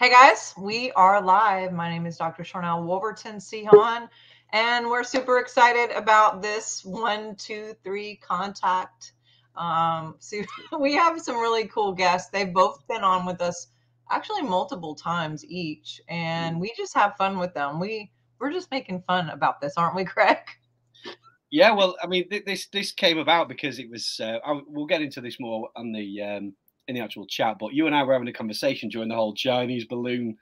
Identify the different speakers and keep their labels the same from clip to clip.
Speaker 1: Hey guys, we are live. My name is Dr. Sharnael Wolverton Sihon, and we're super excited about this one, two, three contact. Um, so we have some really cool guests. They've both been on with us actually multiple times each, and we just have fun with them. We we're just making fun about this, aren't we, Craig?
Speaker 2: Yeah, well, I mean, this this came about because it was. Uh, I, we'll get into this more on the um, in the actual chat, but you and I were having a conversation during the whole Chinese balloon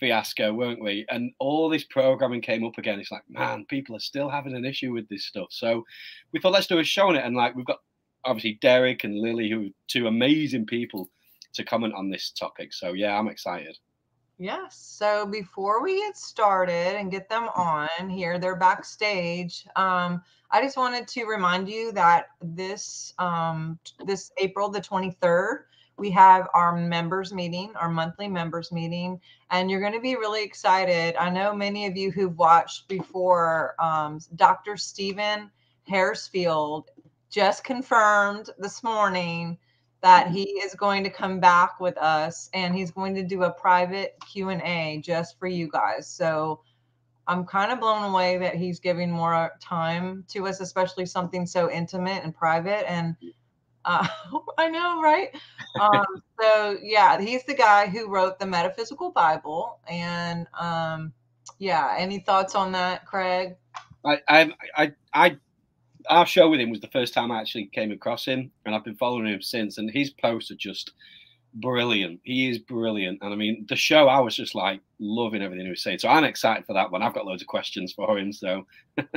Speaker 2: fiasco, weren't we? And all this programming came up again. It's like, man, people are still having an issue with this stuff. So we thought, let's do a show on it. And like, we've got obviously Derek and Lily, who are two amazing people to comment on this topic. So yeah, I'm excited.
Speaker 1: Yes. So before we get started and get them on here, they're backstage. Um, I just wanted to remind you that this um, this April the 23rd, we have our members meeting, our monthly members meeting, and you're going to be really excited. I know many of you who've watched before, um, Dr. Stephen Haresfield just confirmed this morning that he is going to come back with us and he's going to do a private Q&A just for you guys. So I'm kind of blown away that he's giving more time to us, especially something so intimate and private. And uh, I know, right? Um, so yeah, he's the guy who wrote the Metaphysical Bible. And um, yeah, any thoughts on that, Craig?
Speaker 2: I, I, I, I, our show with him was the first time I actually came across him, and I've been following him since. And his posts are just brilliant. He is brilliant, and I mean, the show I was just like loving everything he was saying. So I'm excited for that one. I've got loads of questions for him. So.
Speaker 1: yeah.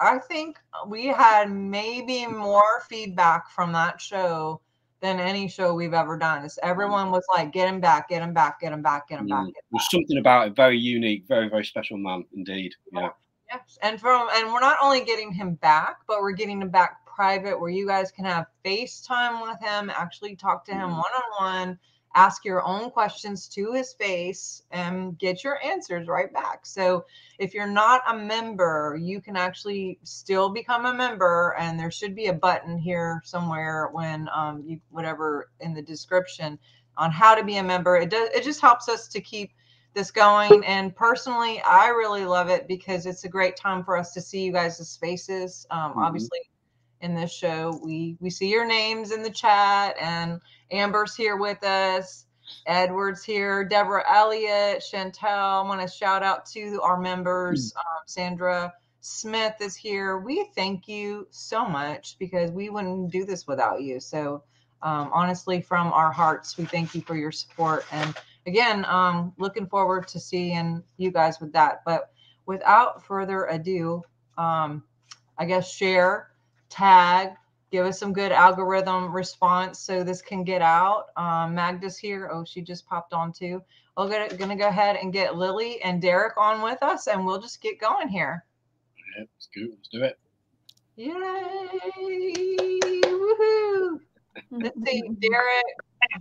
Speaker 1: I think we had maybe more feedback from that show than any show we've ever done. It's, everyone was like, "Get him back, get him back, get him back, get him back." Mm. Get him
Speaker 2: There's something about it, very unique, very very special man indeed. Yeah.
Speaker 1: Yes, and from and we're not only getting him back, but we're getting him back private, where you guys can have FaceTime with him, actually talk to him one on one ask your own questions to his face and get your answers right back. So if you're not a member, you can actually still become a member, and there should be a button here somewhere when um, you whatever in the description on how to be a member. It does it just helps us to keep this going. And personally, I really love it because it's a great time for us to see you guys' faces. Um, mm-hmm. Obviously, in this show, we we see your names in the chat and Amber's here with us. Edward's here. Deborah Elliott, Chantel. I want to shout out to our members. Hmm. Um, Sandra Smith is here. We thank you so much because we wouldn't do this without you. So, um, honestly, from our hearts, we thank you for your support. And again, um, looking forward to seeing you guys with that. But without further ado, um, I guess share, tag, give us some good algorithm response so this can get out. Um, Magda's here. Oh, she just popped on too. We're gonna, gonna go ahead and get Lily and Derek on with us, and we'll just get going here.
Speaker 2: Yeah, let's go. Let's do it.
Speaker 1: Yay! Woohoo! Let's see, Derek,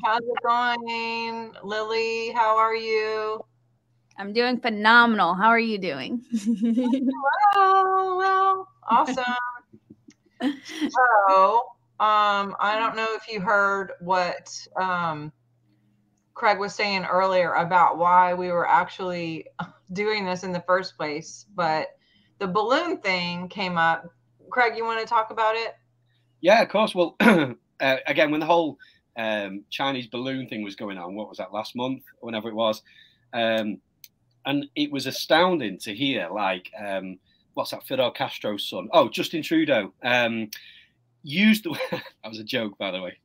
Speaker 1: how's it going? Lily, how are you?
Speaker 3: I'm doing phenomenal. How are you doing?
Speaker 1: well, well, awesome so um, I don't know if you heard what um, Craig was saying earlier about why we were actually doing this in the first place, but the balloon thing came up. Craig, you want to talk about it?
Speaker 2: Yeah, of course. Well, uh, again, when the whole um, Chinese balloon thing was going on, what was that last month, or whenever it was, um, and it was astounding to hear like um, what's that? Fidel Castro's son. Oh, Justin Trudeau. Um, used the that was a joke, by the way.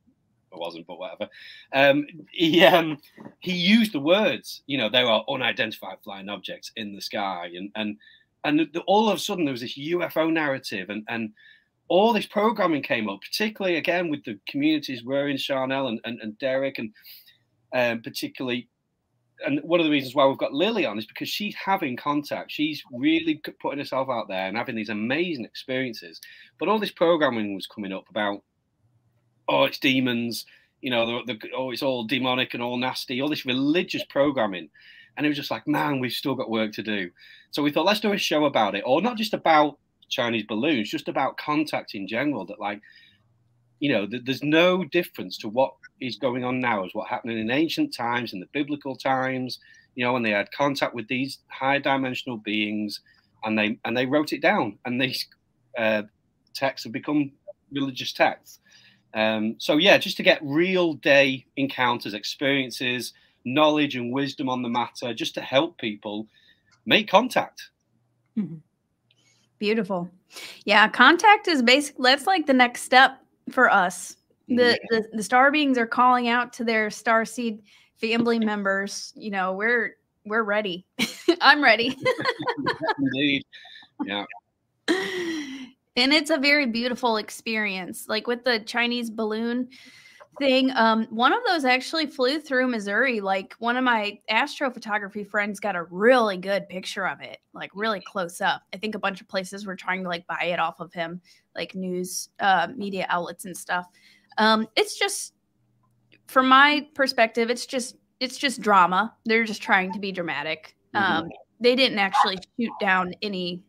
Speaker 2: It wasn't, but whatever. Um, he um, he used the words. You know, there are unidentified flying objects in the sky, and and and all of a sudden there was this UFO narrative, and and all this programming came up, particularly again with the communities we're in, Sharnael and, and, and Derek, and um, particularly and one of the reasons why we've got Lily on is because she's having contact. She's really putting herself out there and having these amazing experiences. But all this programming was coming up about, oh, it's demons, you know, the, the, oh, it's all demonic and all nasty, all this religious programming. And it was just like, man, we've still got work to do. So we thought, let's do a show about it, or not just about Chinese balloons, just about contact in general. That, like, you know, th- there's no difference to what is going on now as what happened in ancient times, in the biblical times, you know, when they had contact with these high dimensional beings, and they and they wrote it down, and these uh, texts have become religious texts. Um, so yeah, just to get real day encounters, experiences, knowledge, and wisdom on the matter, just to help people make contact.
Speaker 3: Mm-hmm. Beautiful. Yeah, contact is basically that's like the next step for us. The, the the star beings are calling out to their star seed family members. You know, we're we're ready. I'm ready.
Speaker 2: Indeed. Yeah.
Speaker 3: And it's a very beautiful experience. Like with the Chinese balloon thing, um, one of those actually flew through Missouri. Like one of my astrophotography friends got a really good picture of it, like really close up. I think a bunch of places were trying to like buy it off of him, like news uh, media outlets and stuff. Um, it's just, from my perspective, it's just it's just drama. They're just trying to be dramatic. Mm-hmm. Um, they didn't actually shoot down any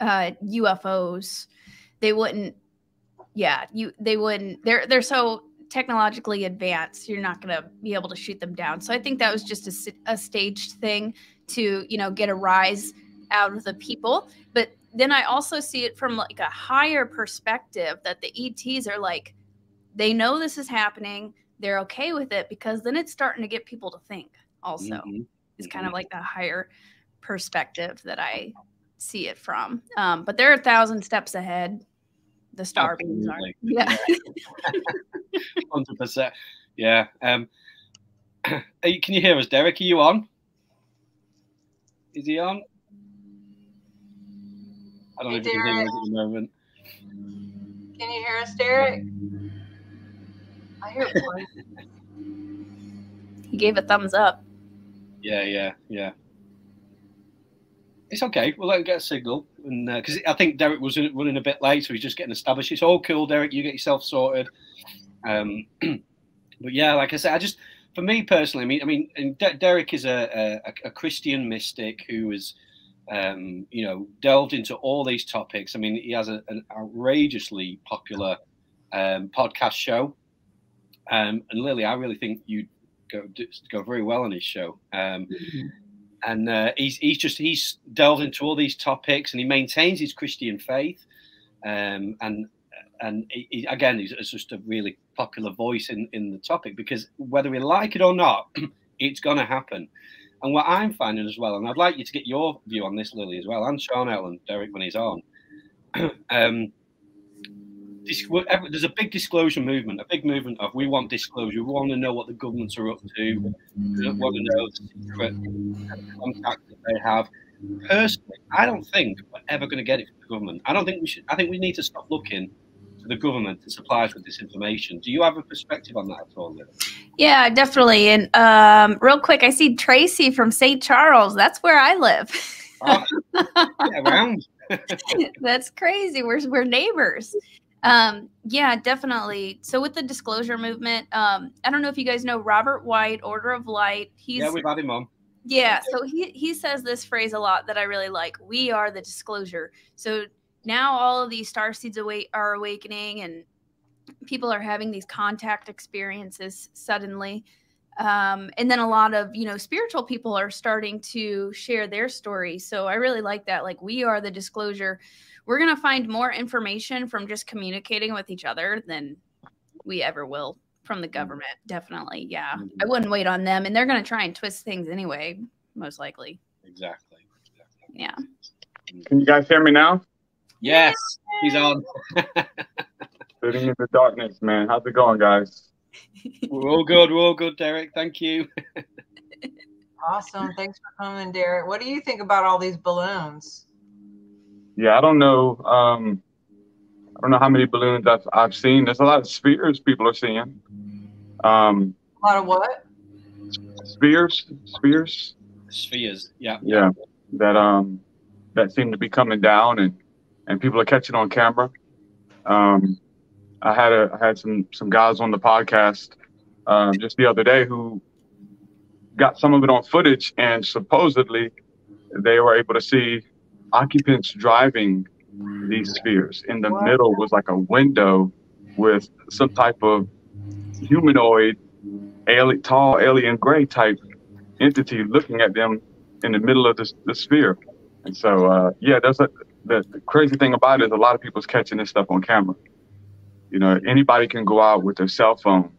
Speaker 3: uh, UFOs. They wouldn't. Yeah, you. They wouldn't. They're they're so technologically advanced. You're not going to be able to shoot them down. So I think that was just a, a staged thing to you know get a rise out of the people. But then I also see it from like a higher perspective that the ETs are like they know this is happening they're okay with it because then it's starting to get people to think also mm-hmm. is kind of mm-hmm. like the higher perspective that i see it from um, but they're a thousand steps ahead the star beings are. Yeah.
Speaker 2: 100% yeah um can you hear us derek? Are you on? Is he on? I don't hey, know if you can hear us at the moment.
Speaker 1: Can you hear us derek? I hear one.
Speaker 3: he gave a thumbs up.
Speaker 2: Yeah, yeah, yeah. It's okay. We'll let him get a signal, and because uh, I think Derek was running a bit late, so he's just getting established. It's all cool, Derek. You get yourself sorted. Um, but yeah, like I said, I just for me personally, I mean, I mean, Derek is a, a, a Christian mystic who is, um, you know, delved into all these topics. I mean, he has a, an outrageously popular um, podcast show um, and Lily, I really think you'd go go very well on his show. Um, mm-hmm. And uh, he's he's just he's delved into all these topics, and he maintains his Christian faith. Um, and and he, again, he's, just a really popular voice in in the topic because whether we like it or not, it's going to happen. And what I'm finding as well, and I'd like you to get your view on this, Lily, as well, and Sharnael, Derek, when he's on. um, there's a big disclosure movement, a big movement of we want disclosure. We want to know what the governments are up to. We want to know the secret contacts that they have. Personally, I don't think we're ever going to get it from the government. I don't think we should. I think we need to stop looking to the government to supply us with this information. Do you have a perspective on that at all? Liz?
Speaker 3: Yeah, definitely. And um, real quick, I see Tracy from St. Charles. That's where I live.
Speaker 2: oh, yeah, around.
Speaker 3: That's crazy. We're we're neighbors. Um, yeah, definitely. So with the disclosure movement, um, I don't know if you guys know Robert White, Order of Light.
Speaker 2: He's yeah, we've had him on.
Speaker 3: Yeah, so he he says this phrase a lot that I really like. We are the disclosure. So now all of these star seeds awake are awakening, and people are having these contact experiences suddenly. Um, and then a lot of you know spiritual people are starting to share their stories. So I really like that. Like we are the disclosure we're going to find more information from just communicating with each other than we ever will from the mm. government. Definitely. Yeah. Mm-hmm. I wouldn't wait on them. And they're going to try and twist things anyway, most likely.
Speaker 2: Exactly.
Speaker 3: exactly. Yeah.
Speaker 4: Can you guys hear me now?
Speaker 2: Yes, he's on.
Speaker 4: Sitting in the darkness, man. How's it going, guys?
Speaker 2: We're all good. We're all good, Derek. Thank you.
Speaker 1: awesome. Thanks for coming, Derek. What do you think about all these balloons?
Speaker 4: Yeah, I don't know. Um, I don't know how many balloons I've, I've seen. There's a lot of spheres people are seeing. Um,
Speaker 1: a lot of what?
Speaker 4: Spheres, spheres.
Speaker 2: Spheres. Yeah.
Speaker 4: Yeah. That um, that seem to be coming down, and and people are catching on camera. Um, I had a I had some some guys on the podcast um, just the other day who got some of it on footage, and supposedly they were able to see occupants driving these spheres. In the middle was like a window with some type of humanoid, alien, tall alien gray type entity looking at them in the middle of the, the sphere. And so, uh, yeah, that's a, the, the crazy thing about it is a lot of people's catching this stuff on camera. You know, anybody can go out with their cell phone,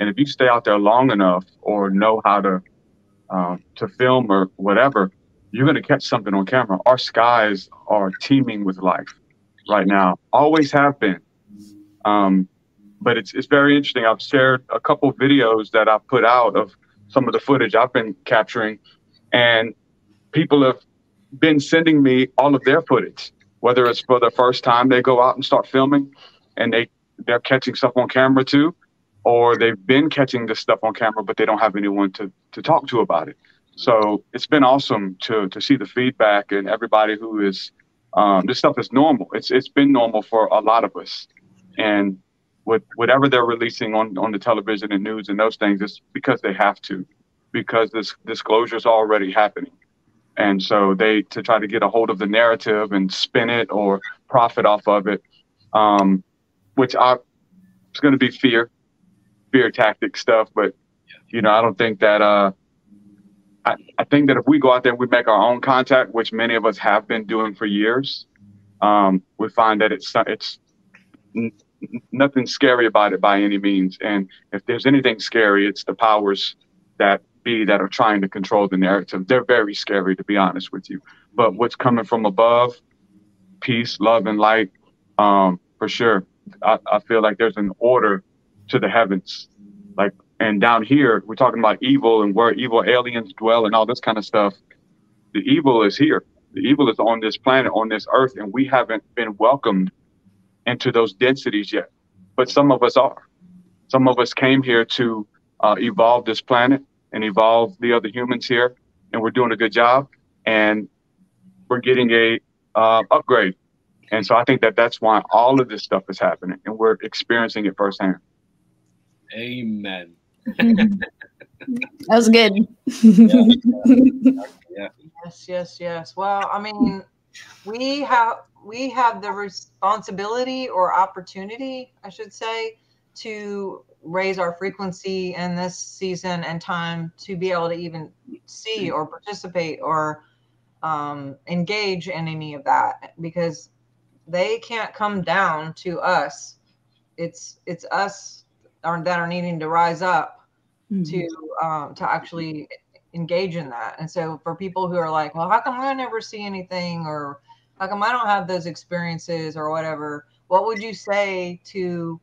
Speaker 4: and if you stay out there long enough or know how to um, to film or whatever, you're going to catch something on camera. Our skies are teeming with life right now, always have been. Um, but it's it's very interesting. I've shared a couple videos that I've put out of some of the footage I've been capturing, and people have been sending me all of their footage, whether it's for the first time they go out and start filming, and they they're catching stuff on camera too, or they've been catching this stuff on camera, but they don't have anyone to to talk to about it. So it's been awesome to to see the feedback and everybody who is um, this stuff is normal. It's it's been normal for a lot of us, and with whatever they're releasing on on the television and news and those things, it's because they have to, because this disclosure is already happening, and so they to try to get a hold of the narrative and spin it or profit off of it, um, which I it's going to be fear, fear tactic stuff, but you know I don't think that uh I, I think that if we go out there and we make our own contact, which many of us have been doing for years, um, we find that it's it's n- nothing scary about it by any means. And if there's anything scary, it's the powers that be that are trying to control the narrative. They're very scary, to be honest with you. But what's coming from above, peace, love, and light, um, for sure. I, I feel like there's an order to the heavens. Like and down here, we're talking about evil and where evil aliens dwell and all this kind of stuff. The evil is here. The evil is on this planet, on this earth, and we haven't been welcomed into those densities yet. But some of us are. Some of us came here to uh, evolve this planet and evolve the other humans here, and we're doing a good job. And we're getting a uh, upgrade. And so I think that that's why all of this stuff is happening, and we're experiencing it firsthand.
Speaker 2: Amen.
Speaker 3: that was good.
Speaker 2: yeah. yeah.
Speaker 1: Yes, yes, yes. Well, I mean, we have we have the responsibility or opportunity, I should say, to raise our frequency in this season and time to be able to even see or participate or um, engage in any of that because they can't come down to us. It's it's us are that are needing to rise up mm-hmm. to um, to actually engage in that. And so for people who are like, well, how come I never see anything, or how come I don't have those experiences, or whatever, what would you say to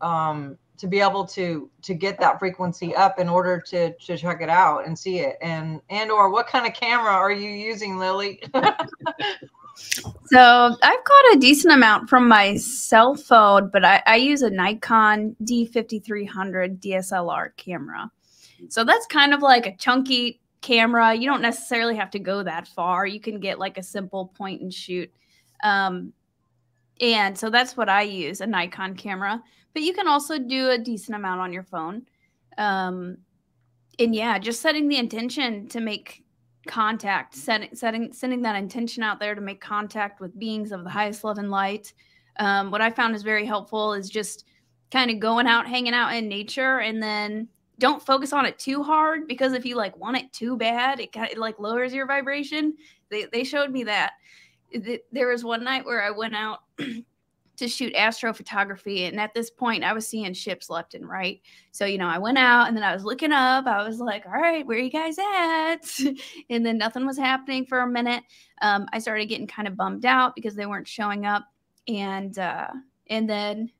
Speaker 1: um, to be able to to get that frequency up in order to to check it out and see it and and or what kind of camera are you using lily
Speaker 3: So I've caught a decent amount from my cell phone, but I, I use a Nikon D5300 DSLR camera. So that's kind of like a chunky camera. You don't necessarily have to go that far. You can get like a simple point and shoot. Um, and so that's what I use a Nikon camera. But you can also do a decent amount on your phone. Um, and yeah, just setting the intention to make contact, setting, setting, sending that intention out there to make contact with beings of the highest love and light. Um, what I found is very helpful is just kind of going out, hanging out in nature, and then don't focus on it too hard because if you like want it too bad, it kind of like lowers your vibration. They they showed me that. There was one night where I went out to shoot astrophotography. And at this point, I was seeing ships left and right. So, you know, I went out and then I was looking up. I was like, all right, where are you guys at? and then nothing was happening for a minute. Um, I started getting kind of bummed out because they weren't showing up. And, uh, and then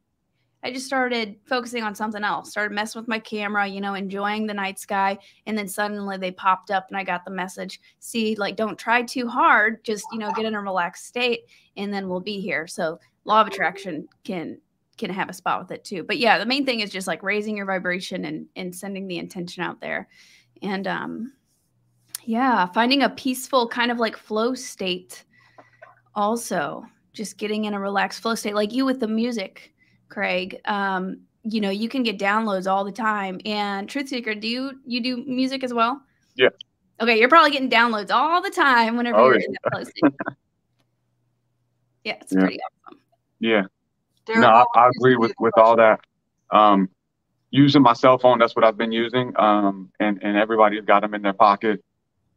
Speaker 3: I just started focusing on something else, started messing with my camera, you know, enjoying the night sky. And then suddenly they popped up and I got the message see, like, don't try too hard, just, you know, get in a relaxed state and then we'll be here. So law of attraction can can have a spot with it too. But yeah, the main thing is just like raising your vibration and and sending the intention out there. And um yeah, finding a peaceful kind of like flow state also. Just getting in a relaxed flow state like you with the music, Craig. Um you know, you can get downloads all the time. And TruthSeekah, do you you do music as well?
Speaker 4: Yeah.
Speaker 3: Okay, you're probably getting downloads all the time whenever oh, you're yeah. in that flow state. yeah, it's yeah. pretty awesome.
Speaker 4: Yeah. no, I, I, agree with with all that. Um, using my cell phone. That's what I've been using. Um, and and everybody's got them in their pocket.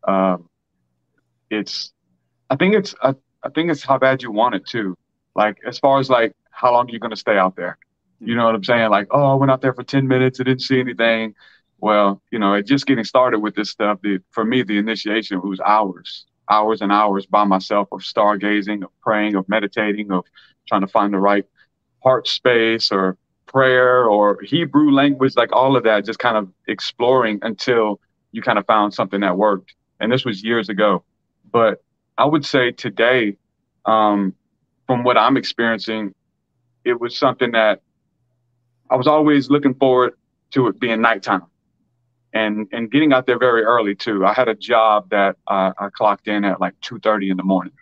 Speaker 4: Um, it's, I think it's, I, I think it's how bad you want it too. Like as far as like how long are you going to stay out there? You know what I'm saying? Like, oh, I went out there for 10 minutes. I didn't see anything. Well, you know, just getting started with this stuff, the, for me, the initiation was hours, hours and hours by myself of stargazing, of praying, of meditating, of trying to find the right heart space or prayer or Hebrew language, like all of that, just kind of exploring until you kind of found something that worked. And this was years ago. But I would say today, um, from what I'm experiencing, it was something that I was always looking forward to it being nighttime and and getting out there very early too. I had a job that uh, I clocked in at like 2:30 in the morning,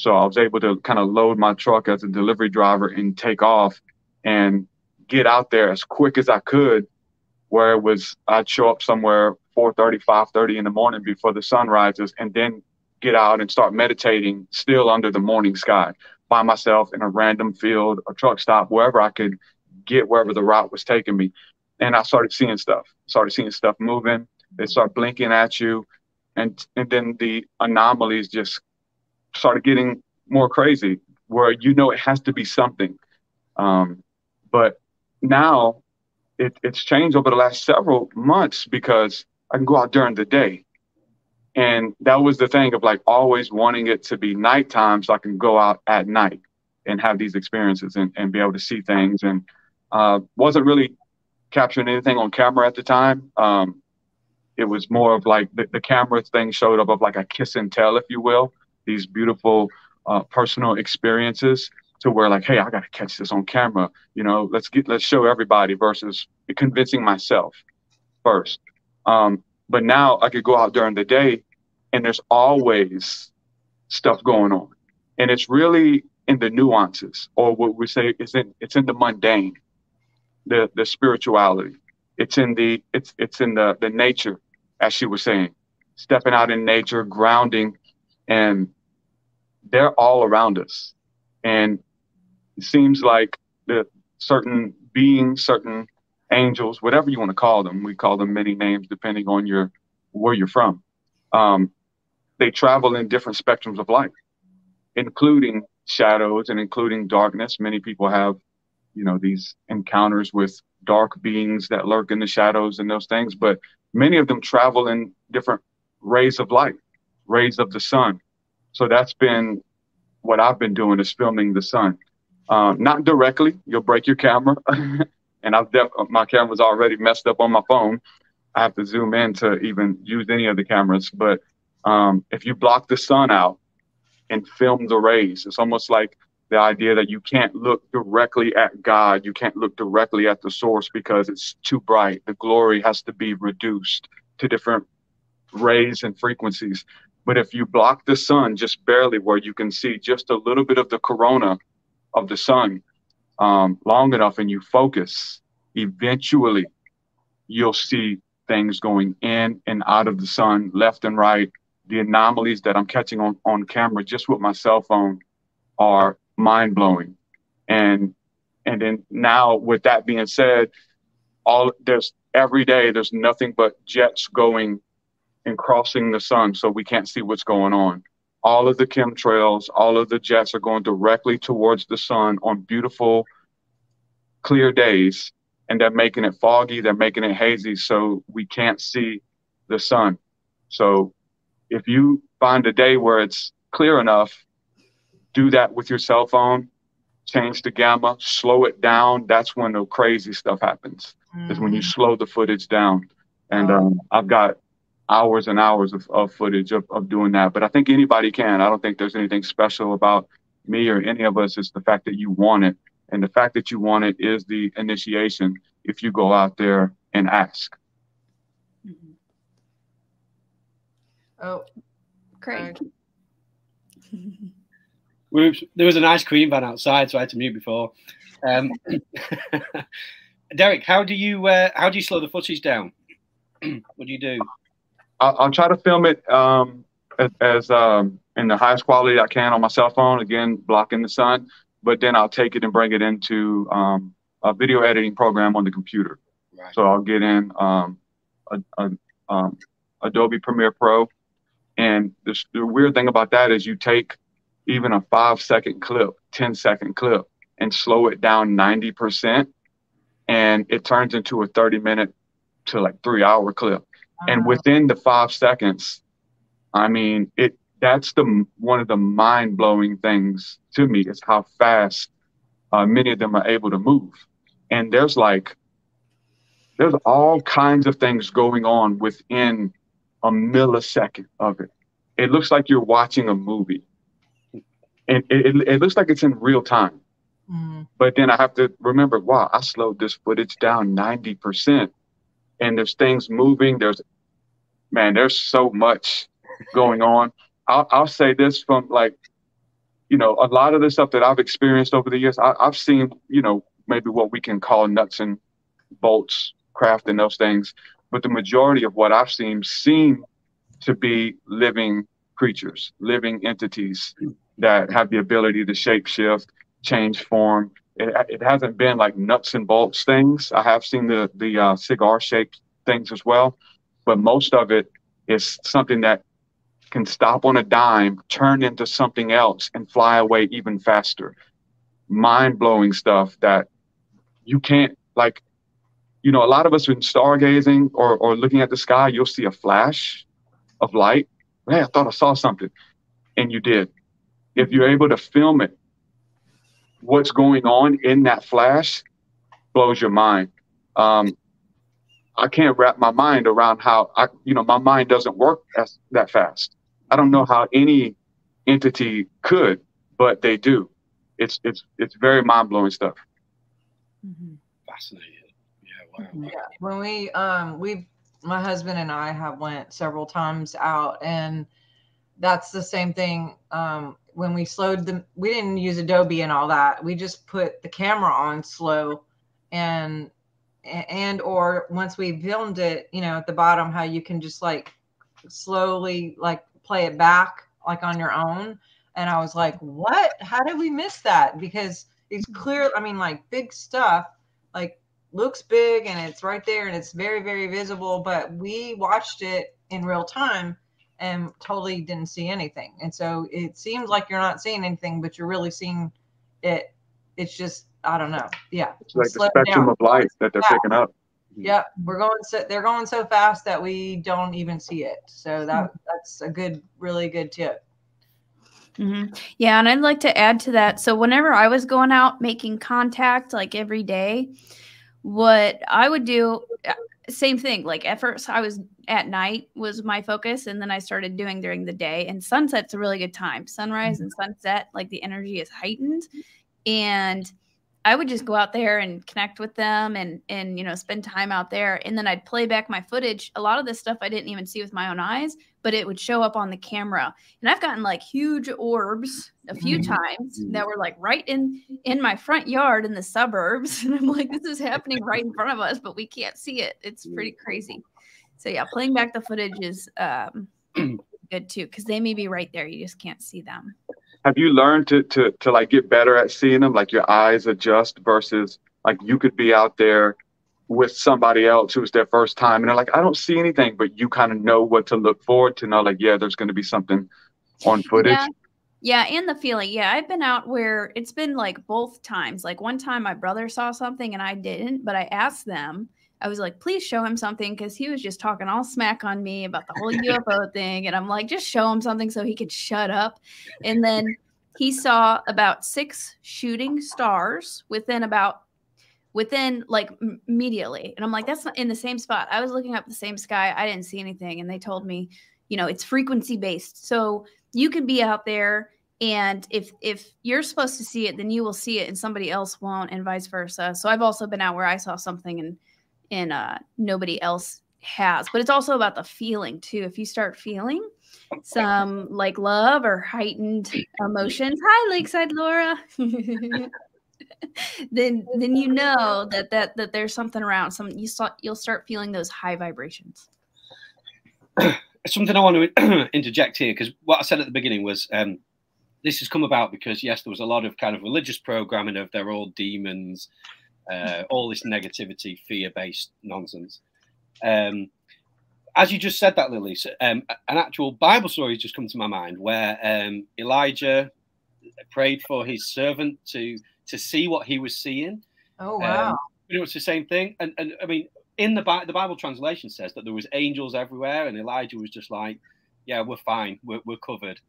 Speaker 4: so I was able to kind of load my truck as a delivery driver and take off and get out there as quick as I could. Where it was, I'd show up somewhere 4:30, 5:30 in the morning before the sun rises, and then get out and start meditating still under the morning sky by myself in a random field, a truck stop, wherever I could get wherever the route was taking me. And I started seeing stuff, started seeing stuff moving. They start blinking at you. And, and then the anomalies just started getting more crazy where you know it has to be something. Um, but now it, it's changed over the last several months because I can go out during the day. And that was the thing of like always wanting it to be nighttime so I can go out at night and have these experiences and, and be able to see things. And uh, wasn't really capturing anything on camera at the time. Um, it was more of like the, the, camera thing showed up of like a kiss and tell, if you will, these beautiful uh, personal experiences to where like, hey, I got to catch this on camera. You know, let's get let's show everybody versus convincing myself first. Um, but now I could go out during the day, and there's always stuff going on, and it's really in the nuances, or what we say is in it's in the mundane the the spirituality. It's in the it's it's in the the nature, as she was saying, stepping out in nature, grounding, and they're all around us. And it seems like the certain beings, certain angels, whatever you want to call them, we call them many names depending on your where you're from. Um, they travel in different spectrums of light, including shadows and including darkness. Many people have you know these encounters with dark beings that lurk in the shadows and those things but many of them travel in different rays of light rays of the sun. So that's been what i've been doing is filming the sun. Um, not directly. You'll break your camera. And i've def- my camera's already messed up on my phone. I have to zoom in to even use any of the cameras. But um, if you block the sun out and film the rays it's almost like the idea that you can't look directly at God, you can't look directly at the source because it's too bright. The glory has to be reduced to different rays and frequencies. But if you block the sun just barely, where you can see just a little bit of the corona of the sun um, long enough and you focus, eventually you'll see things going in and out of the sun, left and right. The anomalies that I'm catching on, on camera just with my cell phone are mind blowing. And and then now with that being said, all there's every day there's nothing but jets going and crossing the sun so we can't see what's going on. All of the chemtrails, all of the jets are going directly towards the sun on beautiful, clear days, and they're making it foggy, they're making it hazy, so we can't see the sun. So if you find a day where it's clear enough do that with your cell phone, change the gamma, slow it down. That's when the crazy stuff happens. Mm-hmm. Is when you mm. slow the footage down. And um, I've got hours and hours of, of footage of, of doing that. But I think anybody can. I don't think there's anything special about me or any of us. It's the fact that you want it. And the fact that you want it is the initiation if you go out there and ask.
Speaker 1: Mm-hmm. Oh,
Speaker 3: Craig.
Speaker 2: we there was an ice cream van outside, so I had to mute before. Um, Derek, how do you uh, how do you slow the footage down? what do you do?
Speaker 4: I'll, I'll try to film it um, as, as um, in the highest quality I can on my cell phone. Again, blocking the sun, but then I'll take it and bring it into um, a video editing program on the computer.
Speaker 2: Right.
Speaker 4: So I'll get in um, a, a, um, Adobe Premiere Pro, and the, the weird thing about that is you take even a five second clip, 10 second clip, and slow it down 90%, and it turns into a 30 minute to like three hour clip. And
Speaker 1: Uh,
Speaker 4: within the five seconds, I mean, it that's the one of the mind blowing things to me is how fast uh, many of them are able to move. And there's like, there's all kinds of things going on within a millisecond of it. It looks like you're watching a movie. And it, it, it looks like it's in real time.
Speaker 1: mm,
Speaker 4: But then I have to remember, wow, I slowed this footage down 90%. And there's things moving. There's, man, there's so much going on. I'll, I'll say this from like, you know, a lot of the stuff that I've experienced over the years, I, I've seen, you know, maybe what we can call nuts and bolts craft and those things. But the majority of what I've seen seem to be living creatures, living entities that have the ability to shape shift, change form. It, it hasn't been like nuts and bolts things. I have seen the the uh, cigar shaped things as well, but most of it is something that can stop on a dime, turn into something else, and fly away even faster. Mind blowing stuff that you can't like. You know, a lot of us when stargazing or or looking at the sky, you'll see a flash of light. Hey, I thought I saw something, and you did if you're able to film it, what's going on in that flash blows your mind. Um, I can't wrap my mind around how I, you know, my mind doesn't work as, that fast. I don't know how any entity could, but they do. It's it's it's very mind blowing stuff.
Speaker 3: Mhm.
Speaker 2: Fascinating. Yeah, wow.
Speaker 1: yeah. When we um we've my husband and I have went several times out and that's the same thing. Um when we slowed the we didn't use Adobe and all that. We just put the camera on slow and and or once we filmed it, you know, at the bottom how you can just like slowly like play it back like on your own. And I was like, what? How did we miss that? Because it's clear, I mean, like big stuff, like looks big and it's right there and it's very, very visible. But we watched it in real time and totally didn't see anything. And so it seems like you're not seeing anything, but you're really seeing it. It's just, I don't know. Yeah.
Speaker 4: It's like the spectrum
Speaker 1: down.
Speaker 4: of light that they're
Speaker 1: Yeah.
Speaker 4: picking up.
Speaker 1: Yep, we're going so they're going so fast that we don't even see it. So that that's a good, really good tip.
Speaker 3: hmm Yeah, and I'd like to add to that. So whenever I was going out making contact, like every day, what I would do, same thing. Like at first, I was at night was my focus, and then I started doing during the day. And sunset's a really good time. Sunrise mm-hmm. and sunset, like the energy is heightened, and I would just go out there and connect with them and and you know spend time out there and then I'd play back my footage. A lot of this stuff I didn't even see with my own eyes, but it would show up on the camera. And I've gotten like huge orbs a few
Speaker 1: Mhm.
Speaker 3: times that were like right in in my front yard in the suburbs and I'm like this is happening right in front of us, but we can't see it. It's pretty crazy. So yeah, playing back the footage is um good too cuz they may be right there. You just can't see them.
Speaker 4: Have you learned to to to like get better at seeing them? Like your eyes adjust versus like you could be out there with somebody else who's their first time and they're like, I don't see anything, but you kind of know what to look forward to know like, yeah, there's gonna be something on footage.
Speaker 3: Yeah. Yeah, and the feeling. Yeah, I've been out where it's been like both times. Like one time my brother saw something and I didn't, but I asked them. I was like, please show him something because he was just talking all smack on me about the whole UFO thing. And I'm like, just show him something so he could shut up. And then he saw about six shooting stars within about within like immediately and i'm like that's not in the same spot i was looking up the same sky i didn't see anything and they told me you know it's frequency based so you can be out there and if if you're supposed to see it then you will see it and somebody else won't and vice versa so i've also been out where i saw something and and uh nobody else has. But it's also about the feeling too. If you start feeling some like love or heightened emotions hi lakeside laura then then you know that that that there's something around some you saw you'll start feeling those high vibrations.
Speaker 2: Something I want to interject here because what I said at the beginning was um, this has come about because yes, there was a lot of kind of religious programming of they're all demons, uh, all this negativity, fear-based nonsense. Um, as you just said that, Lily, um, an actual Bible story has just come to my mind where um, Elijah prayed for his servant to to see what he was seeing.
Speaker 1: Oh wow! Um,
Speaker 2: it was the same thing, and and I mean, in the Bible, the Bible translation says that there was angels everywhere, and Elijah was just like, "Yeah, we're fine, we're, we're covered."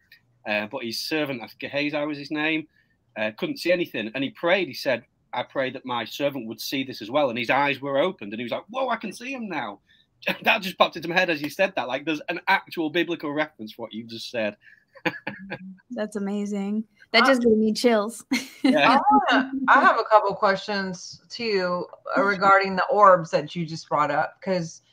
Speaker 2: Uh, but his servant, Gehazi was his name, uh, couldn't see anything, and he prayed. He said, "I pray that my servant would see this as well," and his eyes were opened, and he was like, "Whoa, I can see him now." That just popped into my head as you said that. Like, there's an actual biblical reference for what you just said.
Speaker 3: That's amazing. That just gave me chills.
Speaker 1: Yeah. I, I have a couple questions too uh, regarding the orbs that you just brought up because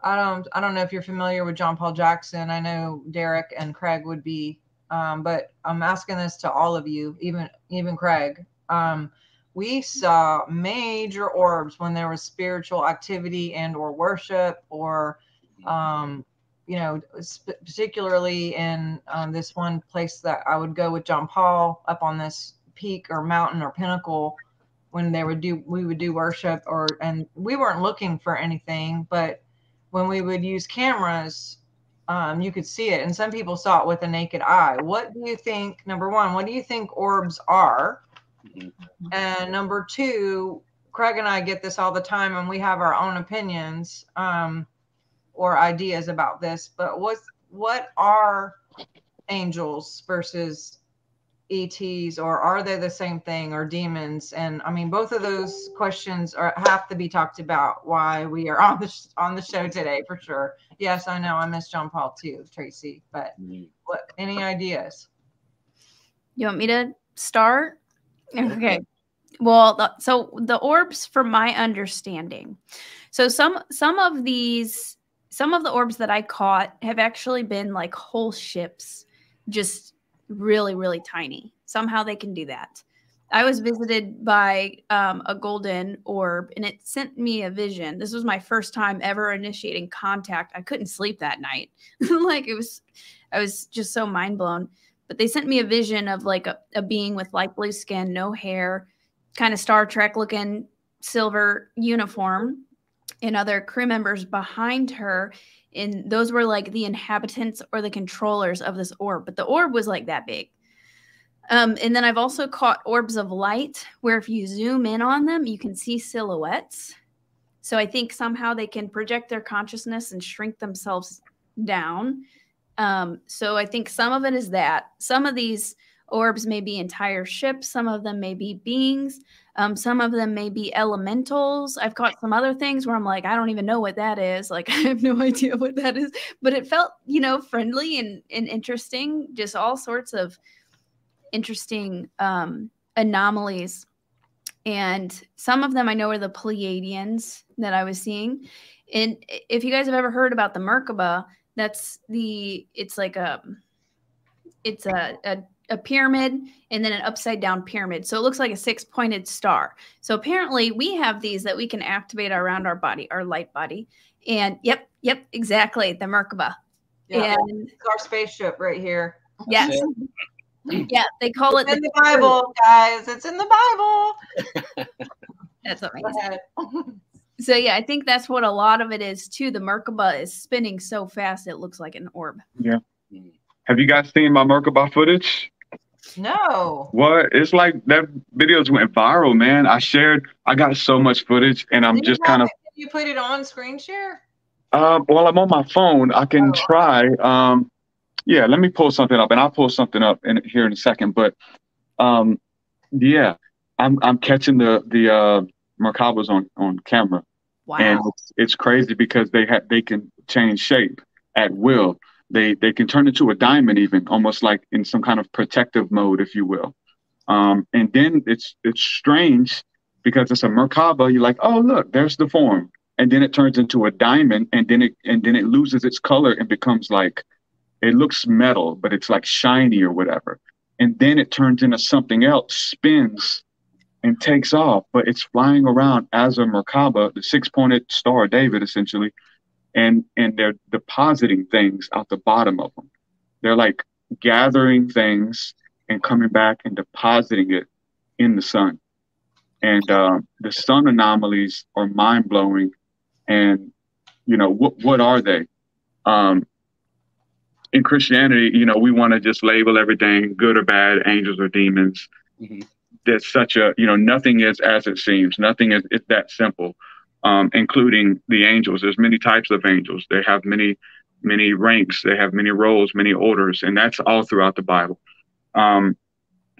Speaker 1: I don't I don't know if you're familiar with John Paul Jackson. I know Derek and Craig would be, um, but I'm asking this to all of you, even even Craig. Um, we saw major orbs when there was spiritual activity and or worship or um, you know, particularly in um, this one place that I would go with John Paul up on this peak or mountain or pinnacle when they would do we would do worship or and we weren't looking for anything but when we would use cameras um, you could see it. And some people saw it with a naked eye. What do you think number one what do you think orbs are mm-hmm. and number two craig and i get this all the time and we have our own opinions um, or ideas about this, but what what are angels versus ETs, or are they the same thing, or demons? And I mean, both of those questions are have to be talked about. Why we are on the on the show today, for sure. Yes, I know I miss John Paul too, Tracy. But mm-hmm. what? Any ideas?
Speaker 3: You want me to start? Okay. Well, the, so the orbs, from my understanding, so some some of these some of the orbs that I caught have actually been like whole ships, just really, really tiny. Somehow they can do that. I was visited by um, a golden orb and it sent me a vision. This was my first time ever initiating contact. I couldn't sleep that night. like it was, I was just so mind blown. But they sent me a vision of like a, a being with light blue skin, no hair, kind of Star Trek looking silver uniform and other crew members behind her and those were like the inhabitants or the controllers of this orb but the orb was like that big. Um, and then i've also caught orbs of light where if you zoom in on them you can see silhouettes. So i think somehow they can project their consciousness and shrink themselves down um, so i think some of it is that some of these orbs may be entire ships some of them may be beings um, some of them may be elementals. I've caught some other things where I'm like, I don't even know what that is. Like, I have no idea what that is. But it felt, you know, friendly and, and interesting. Just all sorts of interesting um, anomalies. And some of them I know are the Pleiadians that I was seeing. And if you guys have ever heard about the Merkaba, that's the, it's like a, it's a, a a pyramid and then an upside down pyramid. So it looks like a six pointed star. So apparently we have these that we can activate around our body, our light body. And yep, yep, exactly. The Merkaba.
Speaker 1: Yeah, and it's our spaceship right here.
Speaker 3: Yes. yeah, they call
Speaker 1: it's
Speaker 3: it
Speaker 1: in the, the Bible, guys. It's in the Bible.
Speaker 3: that's amazing. so yeah, I think that's what a lot of it is too. The Merkaba is spinning so fast it looks like an orb.
Speaker 4: Yeah. Have you guys seen my Merkaba footage?
Speaker 1: No.
Speaker 4: What? It's like that videos went viral, man. I shared. I got so much footage, and I'm Did just kind of.
Speaker 1: You put it on screen share.
Speaker 4: Um. Well, I'm on my phone. I can oh. try. Um. Yeah. Let me pull something up, and I'll pull something up in here in a second. But, um, yeah, I'm I'm catching the the uh Merkabas on on camera.
Speaker 3: Wow.
Speaker 4: And it's, it's crazy because they have they can change shape at will they they can turn into a diamond even almost like in some kind of protective mode if you will um, and then it's it's strange because it's a merkaba you're like oh look there's the form and then it turns into a diamond and then it and then it loses its color and becomes like it looks metal but it's like shiny or whatever and then it turns into something else spins and takes off but it's flying around as a merkaba the six-pointed star of david essentially and and they're depositing things out the bottom of them. They're like gathering things and coming back and depositing it in the sun. and uh, the sun anomalies are mind blowing. And you know what what are they? Um, in Christianity, you know, we want to just label everything good or bad, angels or demons. Mm-hmm. There's such a you know nothing is as it seems. Nothing is it's that simple. Um, including the angels. There's many types of angels. They have many many ranks. They have many roles, many orders, and that's all throughout the Bible. Um,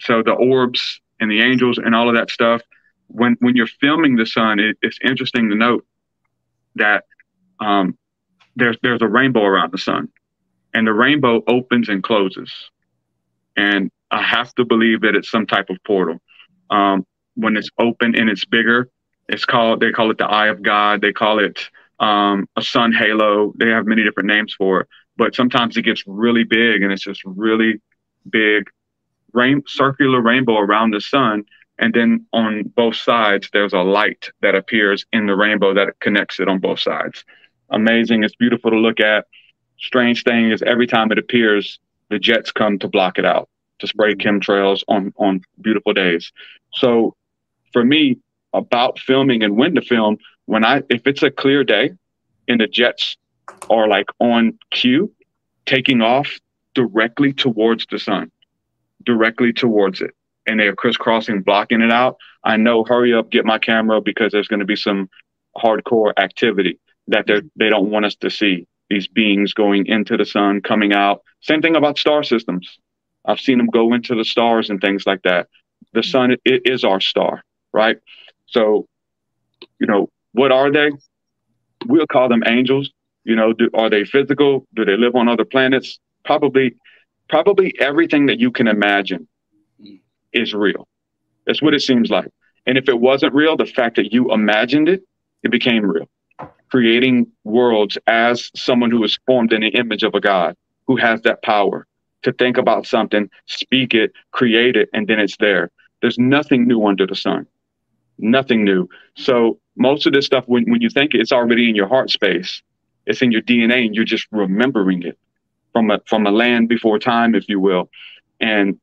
Speaker 4: so the orbs and the angels and all of that stuff. When when you're filming the sun, it, it's interesting to note that um, there's there's a rainbow around the sun, and the rainbow opens and closes, and I have to believe that it's some type of portal. Um, when it's open and it's bigger, it's called they call it the eye of God. They call it um, a sun halo. They have many different names for it, but sometimes it gets really big and it's just really big rain, circular rainbow around the sun. And then on both sides, there's a light that appears in the rainbow that connects it on both sides. Amazing. It's beautiful to look at. Strange thing is every time it appears, the jets come to block it out, to spray mm-hmm. chemtrails on, on beautiful days. So for me, about filming and when to film, when I if it's a clear day and the jets are like on cue, taking off directly towards the sun, directly towards it, and they're crisscrossing, blocking it out, I know hurry up, get my camera because there's going to be some hardcore activity that they mm-hmm. they don't want us to see. These beings going into the sun, coming out. Same thing about star systems. I've seen them go into the stars and things like that. The mm-hmm. sun it is our star, right? So, you know, what are they? We'll call them angels. You know, do, are they physical? Do they live on other planets? Probably, probably everything that you can imagine mm. is real. That's what it seems like. And if it wasn't real, the fact that you imagined it, it became real. Creating worlds as someone who is formed in the image of a God who has that power to think about something, speak it, create it, and then it's there. There's nothing new under the sun. Nothing new. So most of this stuff, when, when you think it, it's already in your heart space, it's in your DNA and you're just remembering it from a from a land before time, if you will. And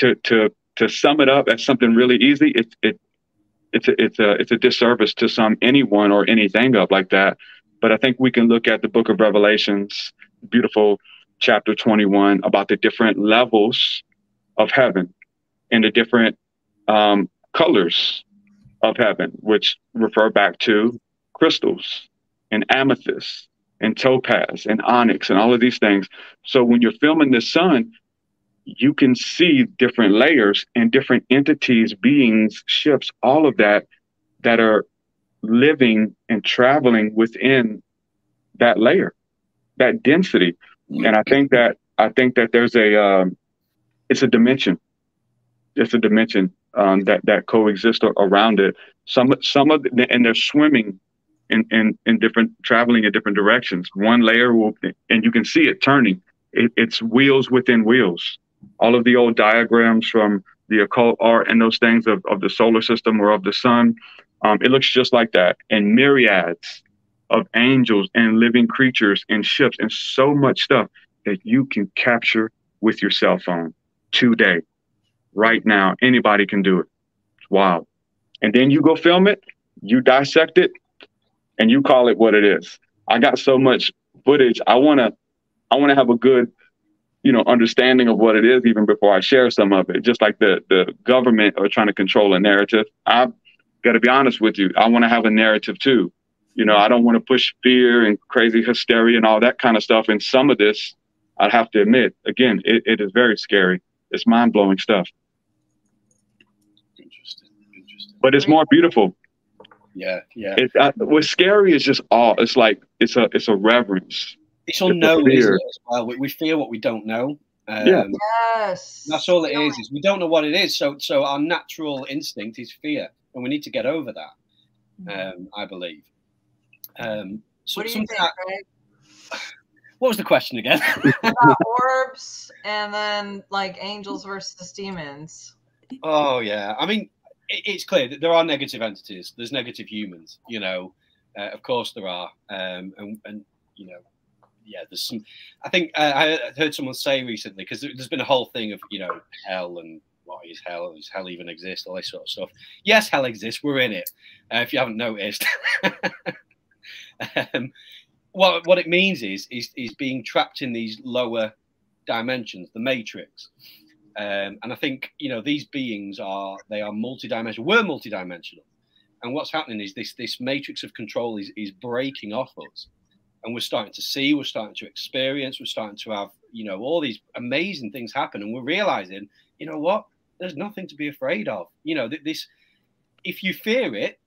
Speaker 4: to to to sum it up as something really easy, it it it's a, it's a it's a disservice to some anyone or anything up like that. But I think we can look at the book of Revelations, beautiful chapter 21, about the different levels of heaven and the different um, colors of heaven, which refer back to crystals and amethyst and topaz and onyx and all of these things. So when you're filming the sun, you can see different layers and different entities, beings, ships, all of that that are living and traveling within that layer, that density. And I think that I think that there's a um, it's a dimension. It's a dimension um, that that coexist around it. Some some of the, and they're swimming in, in in different traveling in different directions. One layer will and you can see it turning. It, it's wheels within wheels. All of the old diagrams from the occult art and those things of, of the solar system or of the sun, um, it looks just like that. And myriads of angels and living creatures and ships and so much stuff that you can capture with your cell phone today right now. Anybody can do it. It's wild. And then you go film it, you dissect it, and you call it what it is. I got so much footage. I wanna I wanna have a good, you know, understanding of what it is even before I share some of it. Just like the the government are trying to control a narrative. I've got to be honest with you. I want to have a narrative too. You know, I don't want to push fear and crazy hysteria and all that kind of stuff. And some of this, I have to admit, again, it, it is very scary. It's mind blowing stuff Interesting, interesting. but it's more beautiful.
Speaker 2: Yeah, yeah.
Speaker 4: It, uh, what's scary is just awe. It's like it's a it's a reverence.
Speaker 2: It's unknown, isn't it, as well. We, we fear what we don't know.
Speaker 1: Um, yeah. Yes.
Speaker 2: That's all it is. Is we don't know what it is. So so our natural instinct is fear, and we need to get over that. Mm-hmm. Um, I believe. Um,
Speaker 1: so, what do you think, that,
Speaker 2: What was the question again?
Speaker 1: About orbs and then like angels versus demons.
Speaker 2: Oh yeah, I mean, it's clear that there are negative entities. There's negative humans. You know, uh, of course there are, um, and, and you know, yeah, there's some. I think uh, I heard someone say recently because there's been a whole thing of you know hell and what is hell? Does hell even exist? All this sort of stuff. Yes, hell exists. We're in it. Uh, if you haven't noticed. um, what what it means is is is being trapped in these lower dimensions, the matrix. Um, and I think you know these beings are they are multidimensional. We're multidimensional, and what's happening is this this matrix of control is is breaking off us, and we're starting to see, we're starting to experience, we're starting to have you know all these amazing things happen, and we're realizing, you know what, there's nothing to be afraid of. You know that this, if you fear it,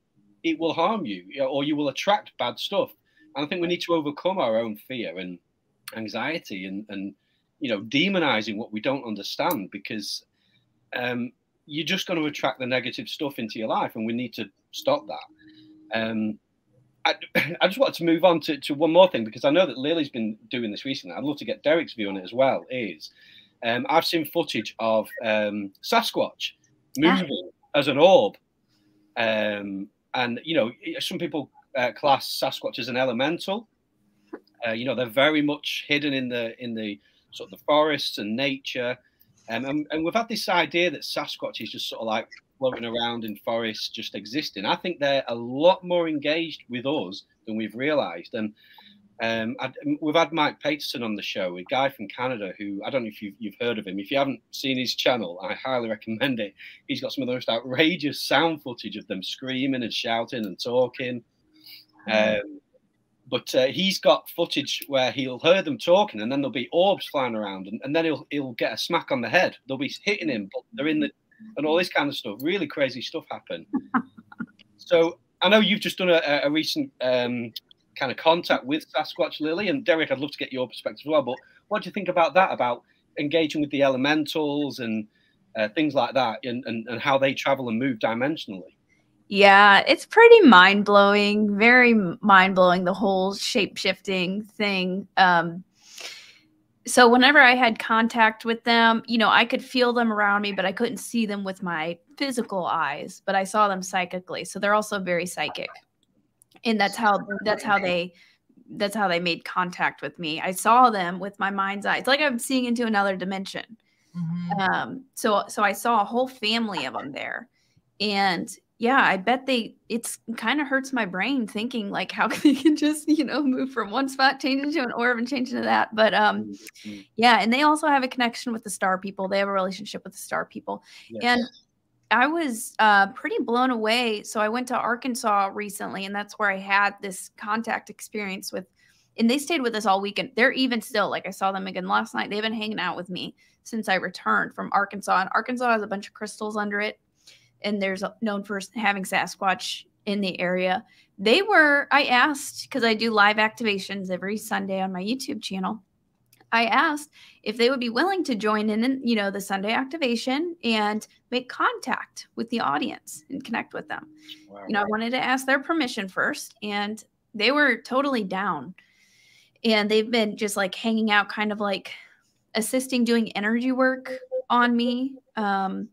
Speaker 2: it will harm you, or you will attract bad stuff. And I think we need to overcome our own fear and anxiety and and you know, demonizing what we don't understand because um, you're just going to attract the negative stuff into your life, and we need to stop that. Um, I, I, just wanted to move on to, to one more thing because I know that Lily's been doing this recently. I'd love to get Derek's view on it as well. Is um, I've seen footage of um, Sasquatch moving as an orb, um, and you know, some people uh, class Sasquatch as an elemental. Uh, you know, they're very much hidden in the in the sort of the forests and nature. Um, and, and we've had this idea that Sasquatch is just sort of like floating around in forests, just existing. I think they're a lot more engaged with us than we've realised. And um, we've had Mike Paterson on the show, a guy from Canada who I don't know if you've, you've, heard of him. If you haven't seen his channel, I highly recommend it. He's got some of the most outrageous sound footage of them screaming and shouting and talking. Um, but uh, he's got footage where he'll hear them talking, and then there'll be orbs flying around, and, and then he'll he'll get a smack on the head. They'll be hitting him, but they're in the and all this kind of stuff. Really crazy stuff happen. so I know you've just done a, a recent um, kind of contact with Sasquatch Lily, and Derek, I'd love to get your perspective as well. But what do you think about that? About engaging with the elementals and uh, things like that, and, and, and how they travel and move dimensionally?
Speaker 3: Yeah, it's pretty mind blowing, very mind blowing, the whole shape shifting thing. Um, so, whenever I had contact with them, you know, I could feel them around me, but I couldn't see them with my physical eyes, but I saw them psychically. So, they're also very psychic. And that's how, that's how they, that's how they made contact with me. I saw them with my mind's eye. It's like I'm seeing into another dimension. Mm-hmm. Um, so, so I saw a whole family of them there. And yeah, I bet they it's kind of hurts my brain thinking like how can they can just, you know, move from one spot, change into an orb and change into that. But um mm-hmm. yeah, and they also have a connection with the star people. They have a relationship with the star people. Yes. And I was uh, pretty blown away. So I went to Arkansas recently, and that's where I had this contact experience with, and they stayed with us all weekend. They're even still, like I saw them again last night. They've been hanging out with me since I returned from Arkansas. And Arkansas has a bunch of crystals under it and there's known for having Sasquatch in the area. They were, I asked, because I do live activations every Sunday on my YouTube channel. I asked if they would be willing to join in, you know, the Sunday activation and make contact with the audience and connect with them. Wow. You know, I wanted to ask their permission first, and they were totally down. And they've been just like hanging out, kind of like assisting doing energy work on me. Um,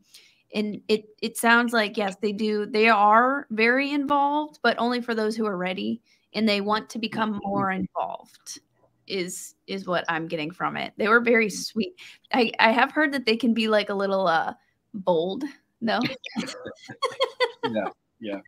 Speaker 3: and it it sounds like yes they do they are very involved but only for those who are ready and they want to become mm-hmm. more involved is is what i'm getting from it. They were very sweet. I i have heard that they can be like a little uh bold no
Speaker 2: yeah. Yeah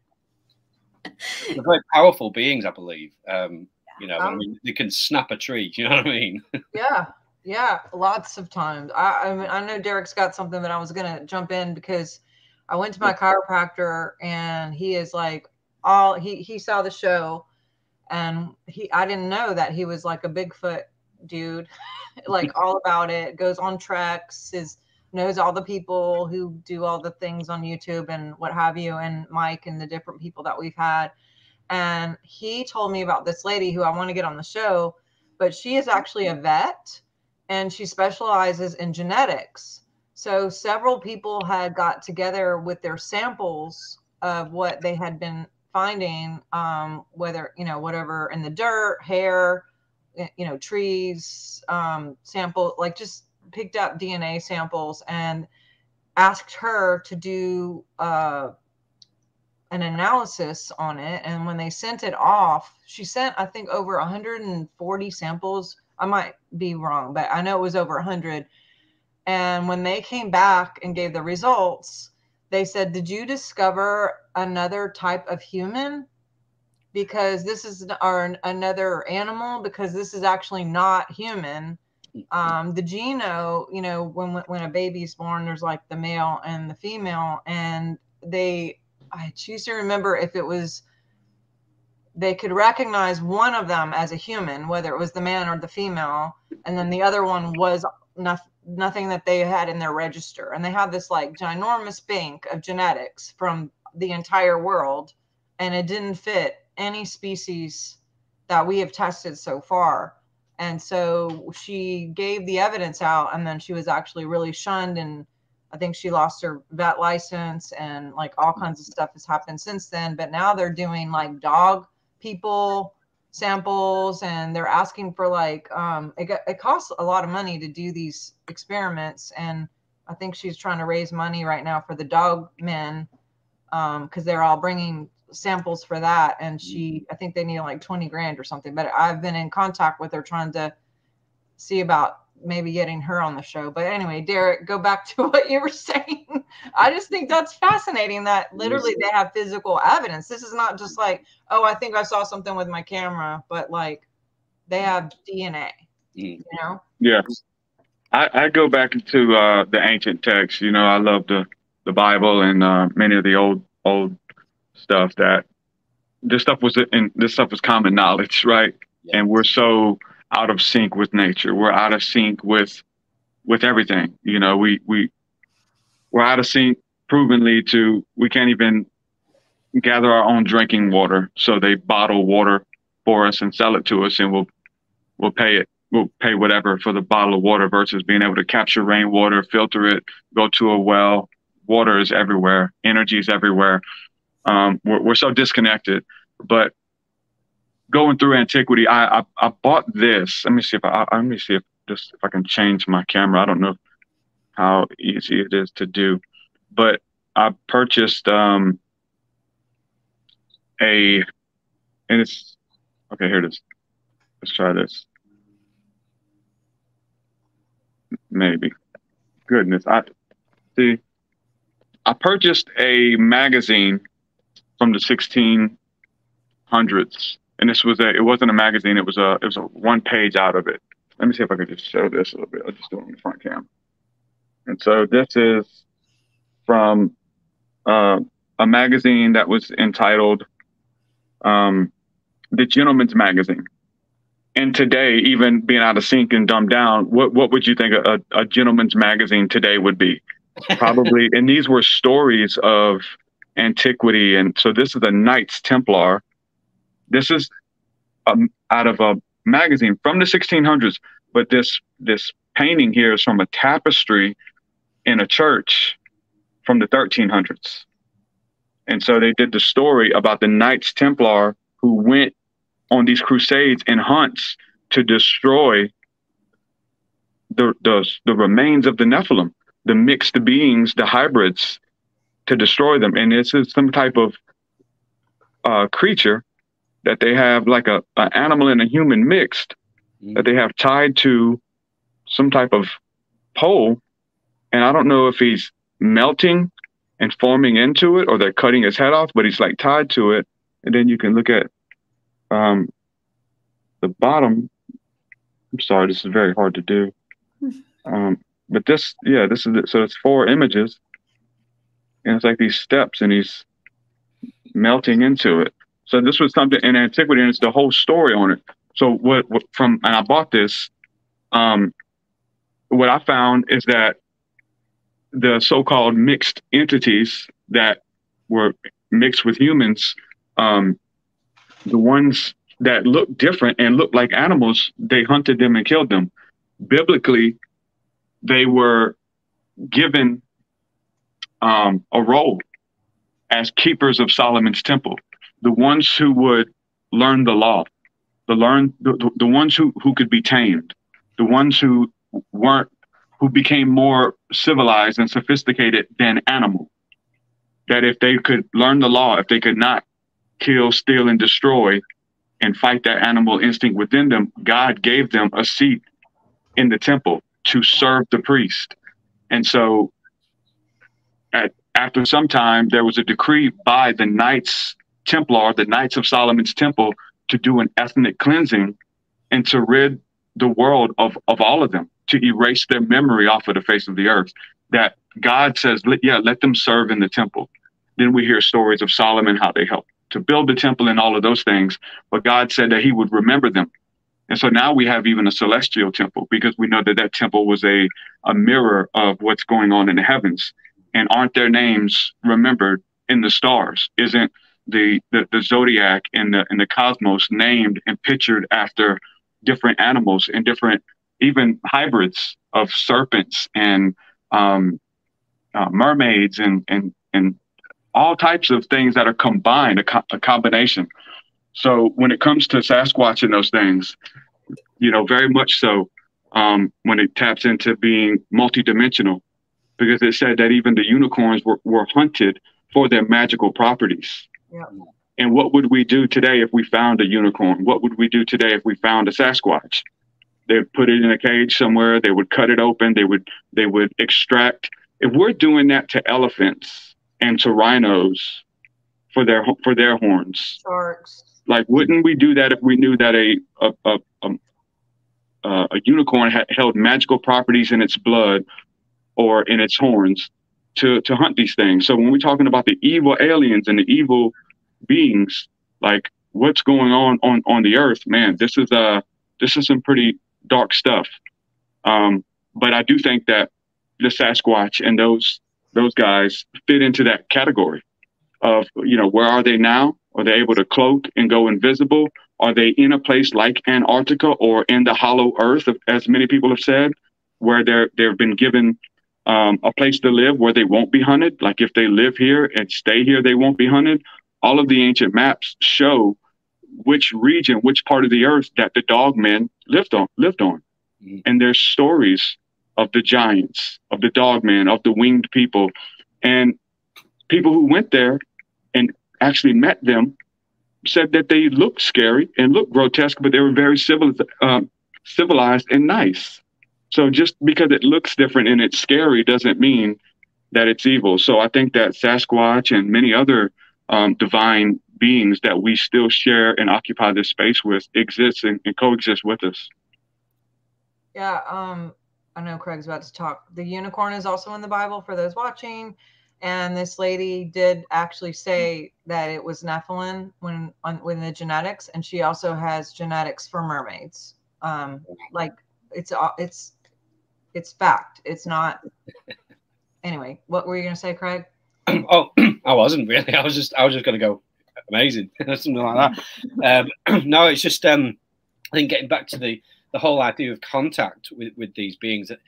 Speaker 2: they're very powerful beings i believe. Um you know um, i mean they can snap a tree you know what i mean?
Speaker 1: Yeah yeah, lots of times. I, I mean, I know Derek's got something, but I was gonna jump in because I went to my chiropractor and he is like all he he saw the show and he I didn't know that he was like a Bigfoot dude, like all about it. Goes on treks, is knows all the people who do all the things on YouTube and what have you, and Mike and the different people that we've had. And he told me about this lady who I want to get on the show, but she is actually a vet and she specializes in genetics. So several people had got together with their samples of what they had been finding, um, whether you know whatever in the dirt, hair, you know, trees, um, sample like just picked up DNA samples and asked her to do uh, an analysis on it. And when they sent it off, she sent I think over 140 samples I might be wrong, but I know it was over 100. And when they came back and gave the results, they said, Did you discover another type of human? Because this is our another animal, because this is actually not human. Um, the geno, you know, when when a baby's born, there's like the male and the female, and they I choose to remember if it was they could recognize one of them as a human, whether it was the man or the female, and then the other one was nothing, nothing that they had in their register. And they had this like ginormous bank of genetics from the entire world, and it didn't fit any species that we have tested so far. And so she gave the evidence out, and then she was actually really shunned and I think she lost her vet license and like all kinds of stuff has happened since then. But now they're doing like dog people samples and they're asking for like um it, it costs a lot of money to do these experiments and i think she's trying to raise money right now for the dog men um because they're all bringing samples for that and she i think they need like 20 grand or something but i've been in contact with her trying to see about maybe getting her on the show. But anyway, Derek, go back to what you were saying. I just think that's fascinating that literally they have physical evidence. This is not just like, oh, I think I saw something with my camera, but like they have DNA. You know?
Speaker 4: Yeah. I, I go back into uh, the ancient texts. You know, I love the the Bible and uh, many of the old old stuff that this stuff was in this stuff was common knowledge, right? Yeah. And we're so out of sync with nature. We're out of sync with with everything. You know, we we we're out of sync provenly to we can't even gather our own drinking water. So they bottle water for us and sell it to us and we'll we'll pay it. We'll pay whatever for the bottle of water versus being able to capture rainwater, filter it, go to a well. Water is everywhere. Energy is everywhere. Um, we're, we're so disconnected. But going through antiquity, I, I, I bought this. Let me see if I, I let me see if just if I can change my camera. I don't know how easy it is to do, but I purchased um a and it's okay. Here it is. Let's try this. Maybe. Goodness, I see. I purchased a magazine from the 1600s and this was a it wasn't a magazine it was a it was a one page out of it. Let me see if i can just show this a little bit. I'll just do it on the front cam. And so this is from uh, a magazine that was entitled um, the gentleman's magazine. And today even being out of sync and dumbed down what, what would you think a, a gentleman's magazine today would be? Probably and these were stories of antiquity and so this is a knights templar this is um, out of a magazine from the 1600s, but this this painting here is from a tapestry in a church from the 1300s. And so they did the story about the Knights Templar who went on these crusades and hunts to destroy the, the, the remains of the Nephilim, the mixed beings, the hybrids, to destroy them. And this is some type of uh, creature that they have like a an animal and a human mixed mm-hmm. that they have tied to some type of pole. And i don't know if he's melting and forming into it or they're cutting his head off but he's like tied to it. And then you can look at um, the bottom. I'm sorry this is very hard to do. Um, but this yeah this is it. so it's four images. And it's like these steps and he's melting into it so this was something in antiquity, and it's the whole story on it. So what, what from and I bought this. Um, what I found is that the so-called mixed entities that were mixed with humans, um, the ones that looked different and looked like animals, they hunted them and killed them. Biblically, they were given um, a role as keepers of Solomon's temple the ones who would learn the law, the learn the, the, the ones who, who could be tamed, the ones who weren't who became more civilized and sophisticated than animal. That if they could learn the law, if they could not kill, steal, and destroy and fight that animal instinct within them, God gave them a seat in the temple to serve the priest. And so at, after some time, there was a decree by the Knights Templar, the Knights of Solomon's Temple, to do an ethnic cleansing and to rid the world of, of all of them, to erase their memory off of the face of the earth. That God says, yeah, let them serve in the temple. Then we hear stories of Solomon, how they helped to build the temple and all of those things. But God said that he would remember them. And so now we have even a celestial temple because we know that that temple was a, a mirror of what's going on in the heavens. And aren't their names remembered in the stars? Isn't the, the, the zodiac and the, and the cosmos named and pictured after different animals and different, even hybrids of serpents and um, uh, mermaids and, and, and all types of things that are combined, a, co- a combination. So when it comes to Sasquatch and those things, you know, very much so um, when it taps into being multidimensional, because it said that even the unicorns were, were hunted for their magical properties.
Speaker 1: Yeah.
Speaker 4: And what would we do today if we found a unicorn? What would we do today if we found a Sasquatch? They'd put it in a cage somewhere. They would cut it open. They would they would extract. If we're doing that to elephants and to rhinos for their for their horns,
Speaker 1: Sharks.
Speaker 4: like wouldn't we do that if we knew that a a a, a, uh, a unicorn had held magical properties in its blood or in its horns to to hunt these things? So when we're talking about the evil aliens and the evil beings, like what's going on on on the earth, man, this is uh this is some pretty dark stuff. Um, but I do think that the Sasquatch and those those guys fit into that category of you know where are they now? Are they able to cloak and go invisible? Are they in a place like Antarctica or in the hollow earth, as many people have said, where they're they've been given um, a place to live where they won't be hunted? Like if they live here and stay here, they won't be hunted. All of the ancient maps show which region, which part of the earth that the dogmen lived on lived on.
Speaker 2: Mhm.
Speaker 4: And there's stories of the giants, of the dogmen, of the winged people, and people who went there and actually met them said that they looked scary and looked grotesque, but they were very civil, um, civilized and nice. So just because it looks different and it's scary doesn't mean that it's evil. So I think that Sasquatch and many other um, divine beings that we still share and occupy this space with exist and, and coexist with us.
Speaker 1: Yeah, um, I know Craig's about to talk. The unicorn is also in the Bible for those watching. And this lady did actually say that it was Nephilim when on when the genetics, and she also has genetics for mermaids. Um, like it's it's it's fact. It's not. Anyway, what were you gonna say, Craig?
Speaker 2: oh, I wasn't really. I was just I was just going to go amazing, or something like that. Um, no, it's just um, I think getting back to the the whole idea of contact with with these beings. That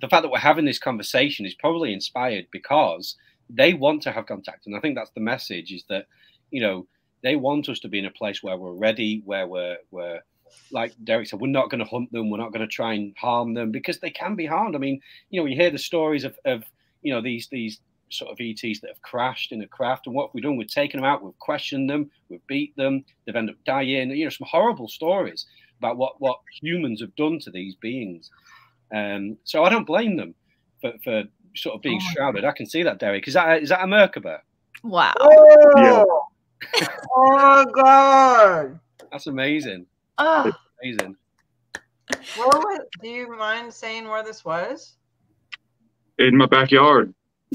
Speaker 2: the fact that we're having this conversation is probably inspired because they want to have contact, and I think that's the message: is that you know they want us to be in a place where we're ready, where we're we're like Derek said, we're not going to hunt them. We're not going to try and harm them because they can be harmed. I mean, you know, you hear the stories of, of you know these these sort of ETs that have crashed in a craft, and what we've done, we've taken them out, we've questioned them, we've beat them, they've ended up dying. You know, some horrible stories about what what humans have done to these beings. Um, so I don't blame them for, for sort of being
Speaker 1: Oh my
Speaker 2: shrouded. I can see that, Derek. Is that is that a Merkaba?
Speaker 3: Wow.
Speaker 1: Oh, oh my god!
Speaker 2: That's amazing.
Speaker 1: Oh,
Speaker 2: Amazing.
Speaker 1: where was, do you mind saying where this was?
Speaker 4: In my backyard.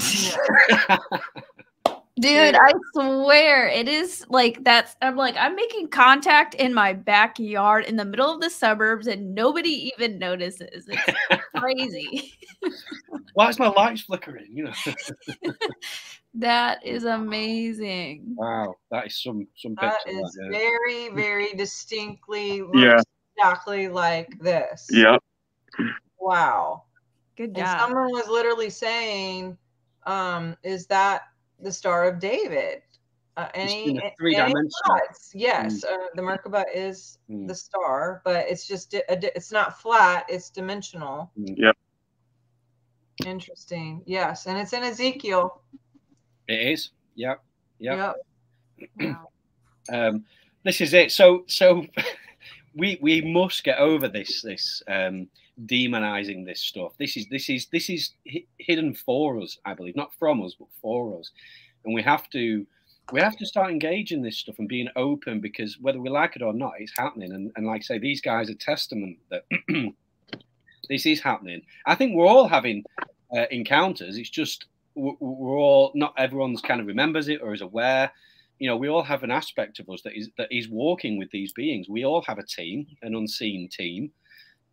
Speaker 3: Dude, I swear it is like that's I'm like I'm making contact in my backyard in the middle of the suburbs and nobody even notices. It's crazy.
Speaker 2: Why is my lights flickering? You know.
Speaker 3: that is amazing.
Speaker 2: wow, that is some some
Speaker 1: That
Speaker 2: picture.
Speaker 1: is
Speaker 2: that, yeah.
Speaker 1: very, very distinctly looks
Speaker 4: Yeah.
Speaker 1: exactly like this.
Speaker 4: Yep.
Speaker 1: Wow.
Speaker 3: Good
Speaker 1: And
Speaker 3: job.
Speaker 1: someone was literally saying, um, is that the Star of David? Uh, any,
Speaker 2: in a
Speaker 1: a-
Speaker 2: three-dimensional.
Speaker 1: any thoughts? Yes, uh, the Merkaba is
Speaker 2: Mm.
Speaker 1: the star, but it's just di- a it's not flat; it's dimensional.
Speaker 2: Mm.
Speaker 4: Yep.
Speaker 1: Interesting. Yes, and it's in Ezekiel.
Speaker 2: It is. Yep. Yep.
Speaker 1: Yep. Wow.
Speaker 2: Um, this is it. So, so we we must get over this this um, demonizing this stuff. This is this is this is hidden for us, I believe, not from us, but for us, and we have to we have to start engaging this stuff and being open because whether we like it or not, it's happening. And, and like I say, these guys are testament that this is happening. I think we're all having uh, encounters. It's just we're, all not everyone's kind of remembers it or is aware you know, we all have an aspect of us that is that is walking with these beings. We all have a team, an unseen team.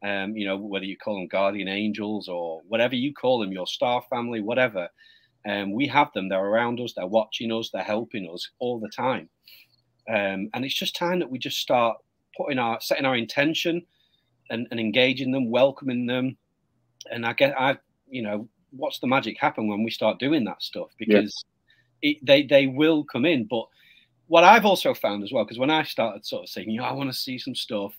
Speaker 2: Um, you know, whether you call them guardian angels or whatever you call them, your star family, whatever. Um, we have them. They're around us. They're watching us. They're helping us all the time. Um, and it's just time that we just start putting our setting our intention and, and engaging them, welcoming them. And I get, I, you know, what's the magic happen when we start doing that stuff? Because yeah. it, they they will come in, but what I've also found as well, because when I started sort of saying, you know, I want to see some stuff,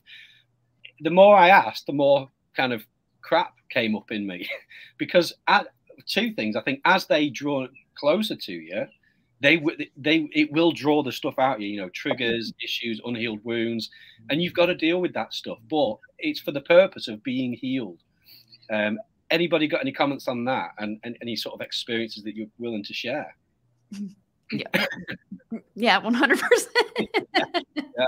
Speaker 2: the more I asked, the more kind of crap came up in me. because at, two things, I think as they draw closer to you, they they it will draw the stuff out you, you know, triggers, issues, unhealed wounds, and you've got to deal with that stuff. But it's for the purpose of being healed. Um, anybody got any comments on that, and, and any sort of experiences that you're willing to share?
Speaker 3: Yeah. yeah, 100%. yeah.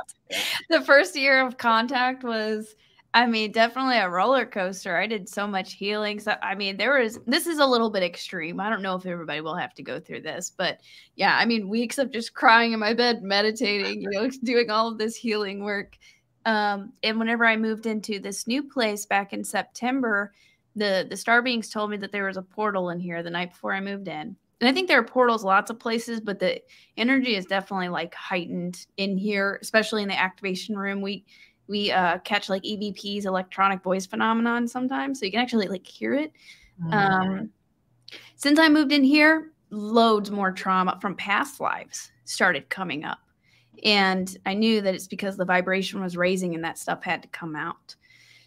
Speaker 3: The first year of contact was I mean, definitely a roller coaster. I did so much healing. So, I mean, there was, this is a little bit extreme. I don't know if everybody will have to go through this, but yeah, I mean, weeks of just crying in my bed, meditating, you know, doing all of this healing work. Um, and whenever I moved into this new place back in September, the, the star beings told me that there was a portal in here the night before I moved in and I think there are portals lots of places, but the energy is definitely like heightened in here, especially in the activation room. We we uh, catch like EVP's electronic voice phenomenon sometimes, so you can actually like hear it. Mm-hmm. Um, since I moved in here, loads more trauma from past lives started coming up, and I knew that it's because the vibration was raising and that stuff had to come out.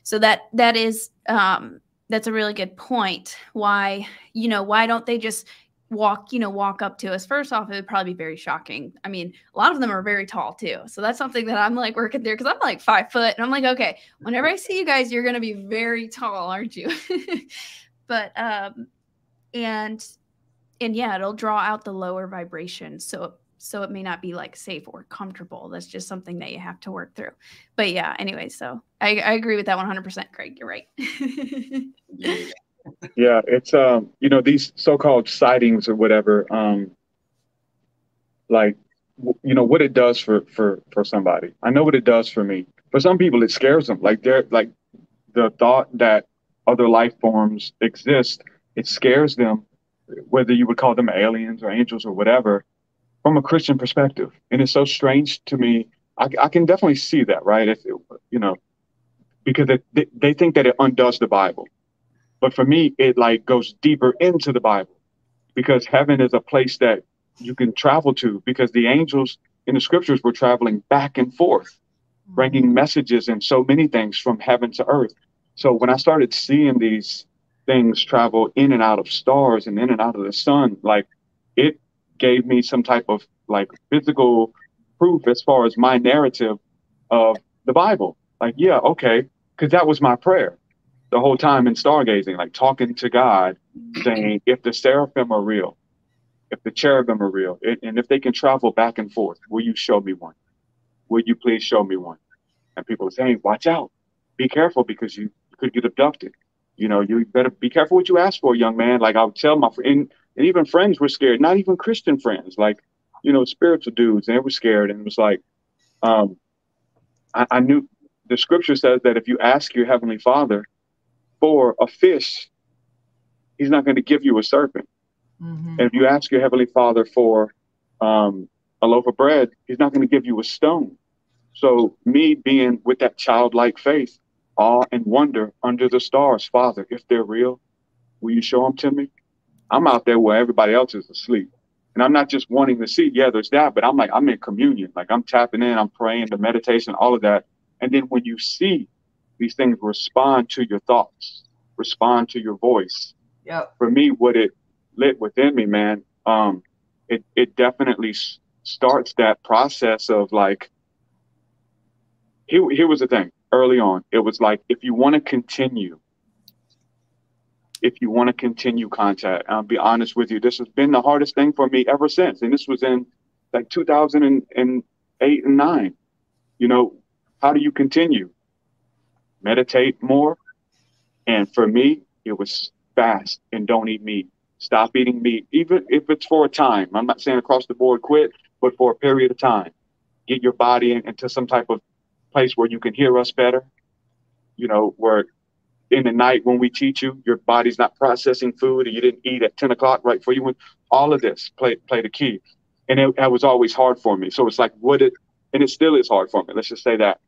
Speaker 3: So that that is um, that's a really good point. Why you know why don't they just walk, you know, walk up to us. First off, it would probably be very shocking. I mean, a lot of them are very tall too. So that's something that I'm like working through because I'm like five foot and I'm like, okay, whenever I see you guys, you're gonna be very tall, aren't you? but um and and yeah, it'll draw out the lower vibration. So so it may not be like safe or comfortable. That's just something that you have to work through. But yeah, anyway, so I, I agree with that 100%, Craig. You're right.
Speaker 4: yeah, it's um, you know, these so-called sightings or whatever, um, like, you know, what it does for for for somebody. I know what it does for me. For some people, it scares them. Like they're like the thought that other life forms exist, it scares them. Whether you would call them aliens or angels or whatever, from a Christian perspective, and it's so strange to me. I, I can definitely see that, right? If it, you know, because it, they, they think that it undoes the Bible but for me, it like goes deeper into the Bible because heaven is a place that you can travel to because the angels in the scriptures were traveling back and forth, bringing mm-hmm. messages and so many things from heaven to earth. So when I started seeing these things travel in and out of stars and in and out of the sun, like it gave me some type of like physical proof as far as my narrative of the Bible. Like, yeah, okay, because that was my prayer the whole time in stargazing, like talking to God, saying, if the seraphim are real, if the cherubim are real, and if they can travel back and forth, will you show me one? Will you please show me one? And people are saying, watch out, be careful because you could get abducted. You know, you better be careful what you ask for, young man. Like I would tell my friend, and even friends were scared, not even Christian friends, like, you know, spiritual dudes, and they were scared. And it was like, um, I, I knew the scripture says that if you ask your heavenly father, for a fish, he's not going to give you a serpent. Mm-hmm. And if you ask your heavenly father for um, a loaf of bread, he's not going to give you a stone. So me being with that childlike faith, awe and wonder under the stars, Father, if they're real, will you show them to me? I'm out there where everybody else is asleep. And I'm not just wanting to see, yeah, there's that, but I'm like, I'm in communion. Like I'm tapping in, I'm praying, the meditation, all of that. And then when you see these things respond to your thoughts, respond to your voice.
Speaker 1: Yeah.
Speaker 4: For me, what it lit within me, man, um, it it definitely s- starts that process of like. Here, here was the thing. early on. It was like, if you want to continue, if you want to continue contact, I'll be honest with you, this has been the hardest thing for me ever since. And this was in like 2008 and nine. You know, how do you continue? Meditate more. And for me, it was fast and don't eat meat. Stop eating meat, even if it's for a time. I'm not saying across the board quit, but for a period of time. Get your body in, into some type of place where you can hear us better. You know, where in the night when we teach you, your body's not processing food and you didn't eat at 10 o'clock right before you went. All of this play play the key. And it, it was always hard for me. So it's like, would it, and it still is hard for me. Let's just say that.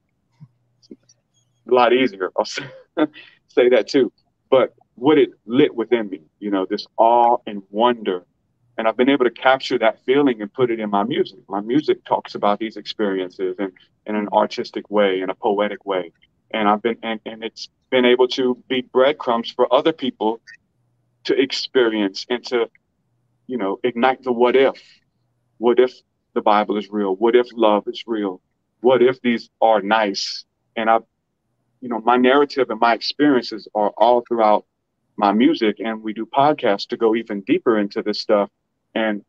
Speaker 4: A lot easier. I'll say, say that too. But what it lit within me, you know, this awe and wonder. And I've been able to capture that feeling and put it in my music. My music talks about these experiences and in an artistic way, in a poetic way. And I've been, and, and it's been able to be breadcrumbs for other people to experience and to, you know, ignite the what if. What if the Bible is real? What if love is real? What if these are nice? And I've, you know, my narrative and my experiences are all throughout my music and we do podcasts to go even deeper into this stuff. And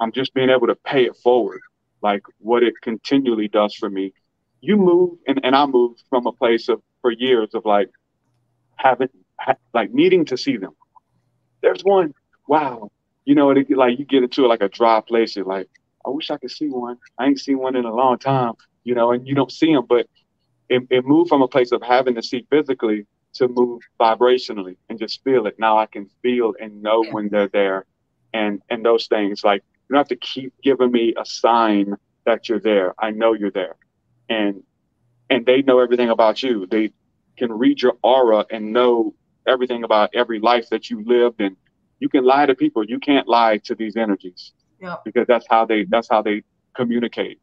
Speaker 4: I'm just being able to pay it forward, like what it continually does for me. You move and, and I moved from a place of for years of like having ha, like needing to see them. There's one, wow, you know, it, like you get into like a dry place, you're like, I wish I could see one. I ain't seen one in a long time, you know, and you don't see them, but it, it moved from a place of having to see physically to move vibrationally and just feel it. Now I can feel and know when they're there and and those things. Like you don't have to keep giving me a sign that you're there. I know you're there. And and they know everything about you. They can read your aura and know everything about every life that you lived and you can lie to people. You can't lie to these energies. Yeah. Because that's how they that's how they communicate.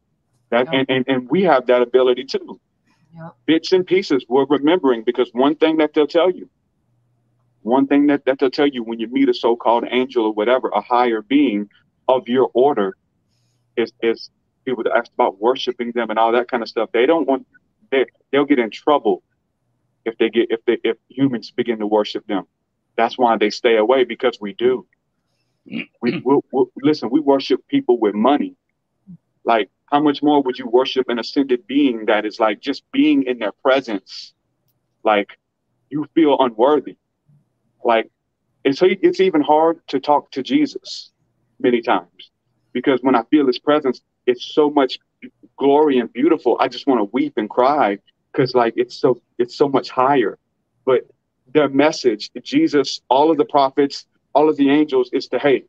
Speaker 4: That and, and, and we have that ability too yep. bits and pieces we're remembering because one thing that they'll tell you, one thing that, that they'll tell you when you meet a so-called angel or whatever, a higher being of your order is, is people that ask about worshiping them and all that kind of stuff. They don't want, they, they'll get in trouble if they get, if they, if humans begin to worship them. That's why they stay away because we do. We, we'll, we'll, listen, we worship people with money. Like how much more would you worship an ascended being that is like just being in their presence? Like you feel unworthy. Like it's it's even hard to talk to Jesus many times because when I feel his presence, it's so much glory and beautiful. I just want to weep and cry because like it's so it's so much higher. But their message, Jesus, all of the prophets, all of the angels, is to hey,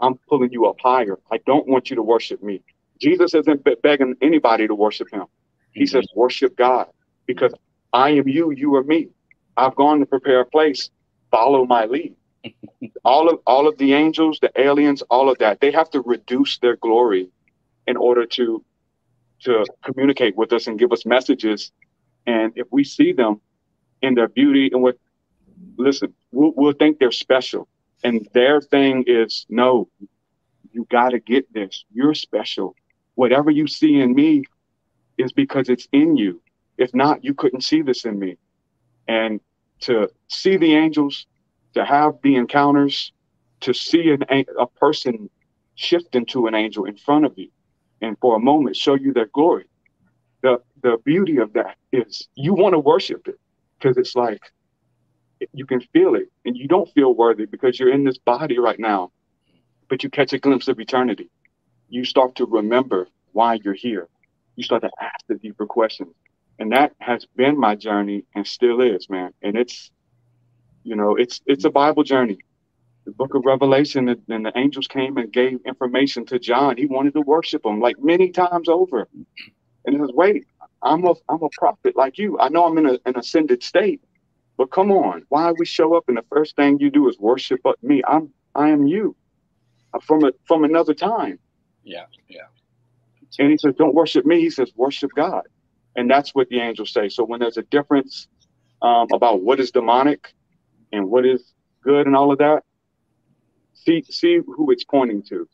Speaker 4: I'm pulling you up higher. I don't want you to worship me. Jesus isn't begging anybody to worship him. He mm-hmm. says, worship God because I am you, you are me. I've gone to prepare a place. Follow my lead. all of all of the angels, the aliens, all of that, they have to reduce their glory in order to to communicate with us and give us messages. And if we see them in their beauty and what listen, we'll, we'll think they're special. And their thing is no, you got to get this. You're special whatever you see in me is because it's in you. If not, you couldn't see this in me. And to see the angels, to have the encounters, to see an, a person shift into an angel in front of you and for a moment show you their glory. The, the beauty of that is you want to worship it because it's like you can feel it and you don't feel worthy because you're in this body right now, but you catch a glimpse of eternity you start to remember why you're here. You start to ask the deeper questions. And that has been my journey and still is, man. And it's, you know, it's it's a Bible journey. The book of Revelation, and the angels came and gave information to John. He wanted to worship him like many times over. And he says, wait, I'm a I'm a prophet like you. I know I'm in a, an ascended state, but come on, why we show up and the first thing you do is worship me? I'm I am you I'm from a from another time.
Speaker 2: Yeah, yeah.
Speaker 4: And he says, don't worship me. He says, worship God. And that's what the angels say. So when there's a difference um, about what is demonic and what is good and all of that, see see who it's pointing to.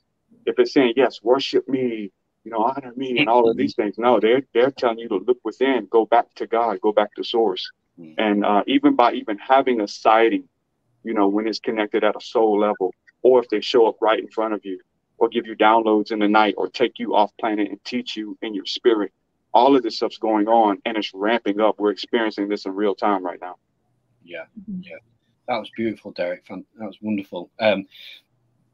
Speaker 4: If it's saying, yes, worship me, you know, honor me and all of these things. No, they're they're telling you to look within, go back to God, go back to source. Mm. And uh, even by even having a sighting, you know, when it's connected at a soul level, or if they show up right in front of you, or give you downloads in the night, or take you off planet and teach you in your spirit, all of this stuff's going on and it's ramping up. We're experiencing this in real time right now.
Speaker 2: Yeah, mm-hmm. yeah, that was beautiful, Derek. That was wonderful. Um,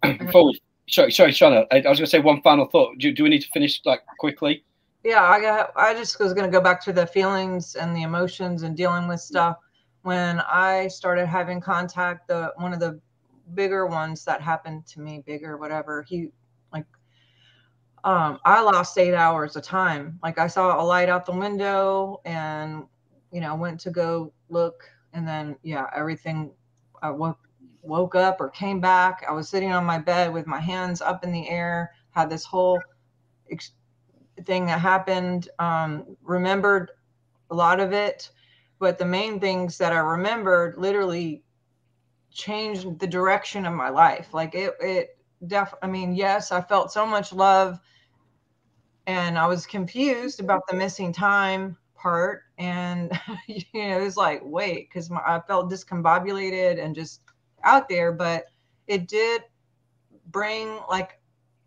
Speaker 2: before we sorry, sorry, Shauna. I, I was going to say one final thought. Do, do we need to finish like quickly?
Speaker 1: Yeah, I got. I just was going to go back to the feelings and the emotions and dealing with stuff. When I started having contact, the one of the bigger ones that happened to me, bigger, whatever. He like, um, I lost eight hours of time. Like I saw a light out the window, and you know, went to go look, and then yeah, everything. I woke woke up or came back. I was sitting on my bed with my hands up in the air, had this whole ex- thing that happened, um, remembered a lot of it. But the main things that I remembered literally changed the direction of my life. Like it, it def, I mean, yes, I felt so much love and I was confused about the missing time part. And, you know, it was like, wait, because I felt discombobulated and just out there, but it did bring like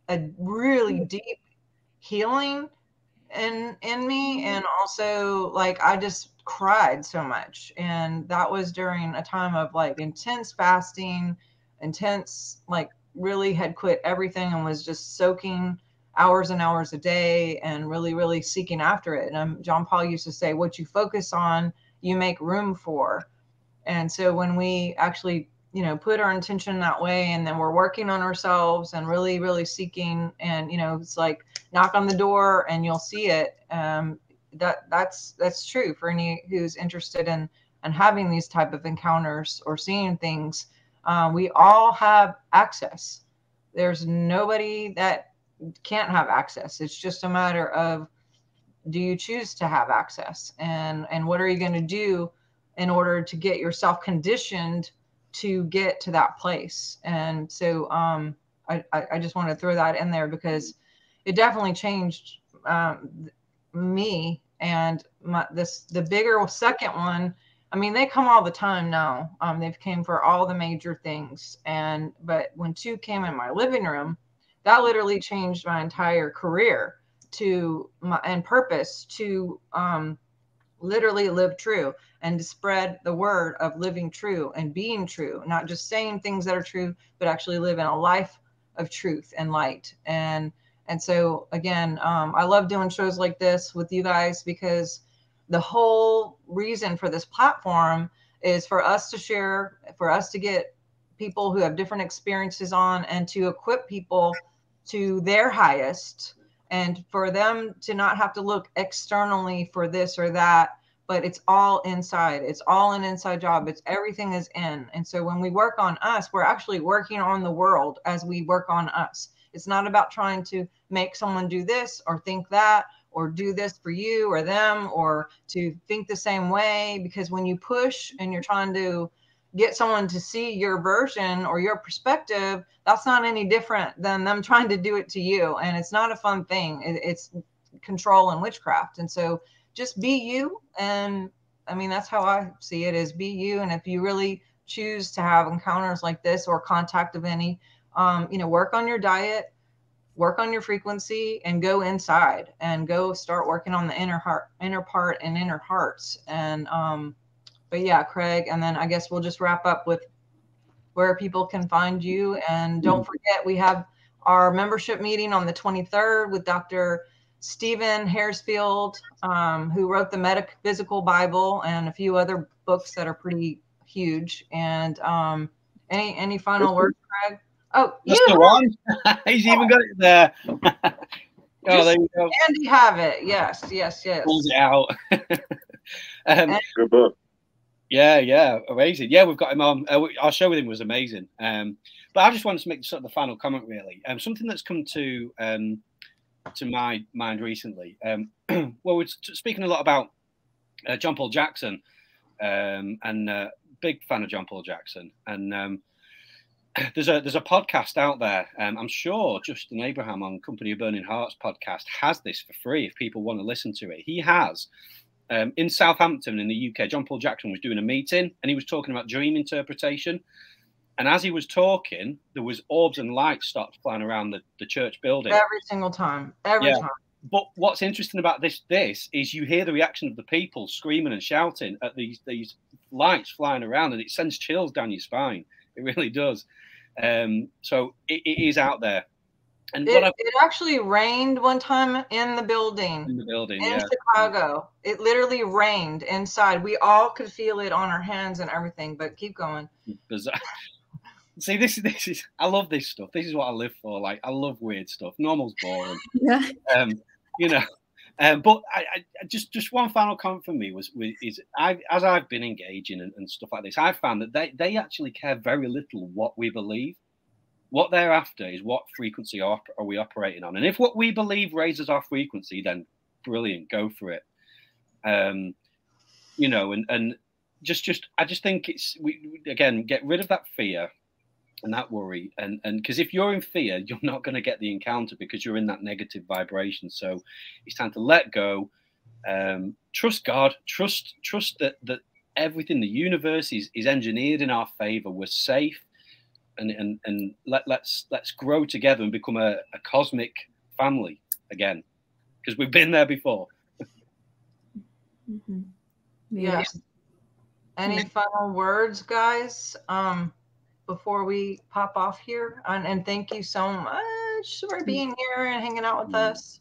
Speaker 1: a really deep healing in in me and also like I just cried so much. And that was during a time of like intense fasting intense like really had quit everything and was just soaking hours and hours a day and really really seeking after it. And um, John Paul used to say what you focus on you make room for. And so when we actually you know put our intention that way and then we're working on ourselves and really really seeking and you know it's like knock on the door and you'll see it. Um that that's that's true for any who's interested in and having these type of encounters or seeing things. Uh, we all have access. There's nobody that can't have access. It's just a matter of do you choose to have access? And and what are you going to do in order to get yourself conditioned to get to that place. And so um, I, I just want to throw that in there because it definitely changed um, me and my, this the bigger second one. I mean, they come all the time now. Um, they've came for all the major things, and but when two came in my living room, that literally changed my entire career to my and purpose to um, literally live true and to spread the word of living true and being true, not just saying things that are true, but actually living a life of truth and light. And and so again, um, I love doing shows like this with you guys because the whole reason for this platform is for us to share, for us to get people who have different experiences on and to equip people to their highest and for them to not have to look externally for this or that but it's all inside. It's all an inside job. It's everything is in. And so when we work on us we're actually working on the world as we work on us it's not about trying to make someone do this or think that or do this for you or them or to think the same way because when you push and you're trying to get someone to see your version or your perspective, that's not any different than them trying to do it to you. And it's not a fun thing. It, it's control and witchcraft. And so just be you. And I mean, that's how I see it is be you. And if you really choose to have encounters like this or contact of any, um, you know, work on your diet, work on your frequency and go inside and go start working on the inner heart, inner part and inner hearts. And, um, but yeah, Craig, and then I guess we'll just wrap up with where people can find you. And don't mm-hmm. forget, we have our membership meeting on the 23rd with Dr. Stephen Hairfield, um, who wrote the Metaphysical Bible and a few other books that are pretty huge. And um, any any final words, Craig? Oh,
Speaker 2: that's the one. He's even got it there. oh,
Speaker 1: there you go. Andy have it. Yes, yes, yes.
Speaker 2: Pulls it out.
Speaker 4: um, Good book.
Speaker 2: Yeah, yeah, amazing. Yeah, we've got him on. Uh, our show with him was amazing. Um, but I just wanted to make sort of the final comment, really. Um, something that's come to um, to my mind recently. Um, well, we're speaking a lot about uh, John Paul Jackson, um, and uh, big fan of John Paul Jackson. And um, there's a there's a podcast out there. Um, I'm sure Justin Abraham on Company of Burning Hearts podcast has this for free if people want to listen to it. He has um, in Southampton in the UK. John Paul Jackson was doing a meeting and he was talking about dream interpretation. And as he was talking, there was orbs and lights started flying around the, the church building
Speaker 1: every single time. Every yeah. time.
Speaker 2: But what's interesting about this this is you hear the reaction of the people screaming and shouting at these these lights flying around, and it sends chills down your spine. It really does. Um, so it, it is out there.
Speaker 1: And it, it, actually rained one time in the building.
Speaker 2: In the building,
Speaker 1: in
Speaker 2: yeah.
Speaker 1: Chicago. It literally rained inside. We all could feel it on our hands and everything. But keep going.
Speaker 2: Bizarre. See, this this is I love this stuff. This is what I live for. Like I love weird stuff. Normal's boring.
Speaker 3: Yeah.
Speaker 2: Um, you know. Um, but I, I, just just one final comment for me was, was is I as I've been engaging and, and, stuff like this, I've found that they, they actually care very little what we believe. What they're after is what frequency are, are we operating on, and if what we believe raises our frequency, then brilliant, go for it. Um, you know, and and just just I just think it's we again get rid of that fear and that worry and and because if you're in fear you're not going to get the encounter because you're in that negative vibration. So it's time to let go. Um, trust god. Trust trust that that everything the universe is is engineered in our favor. We're safe and and and let, let's let's grow together and become a, a cosmic family again because we've been there before.
Speaker 1: Mm-hmm. yeah. yes any final words guys? Um before we pop off here. And, and thank you so much for mm. being here and hanging out with us.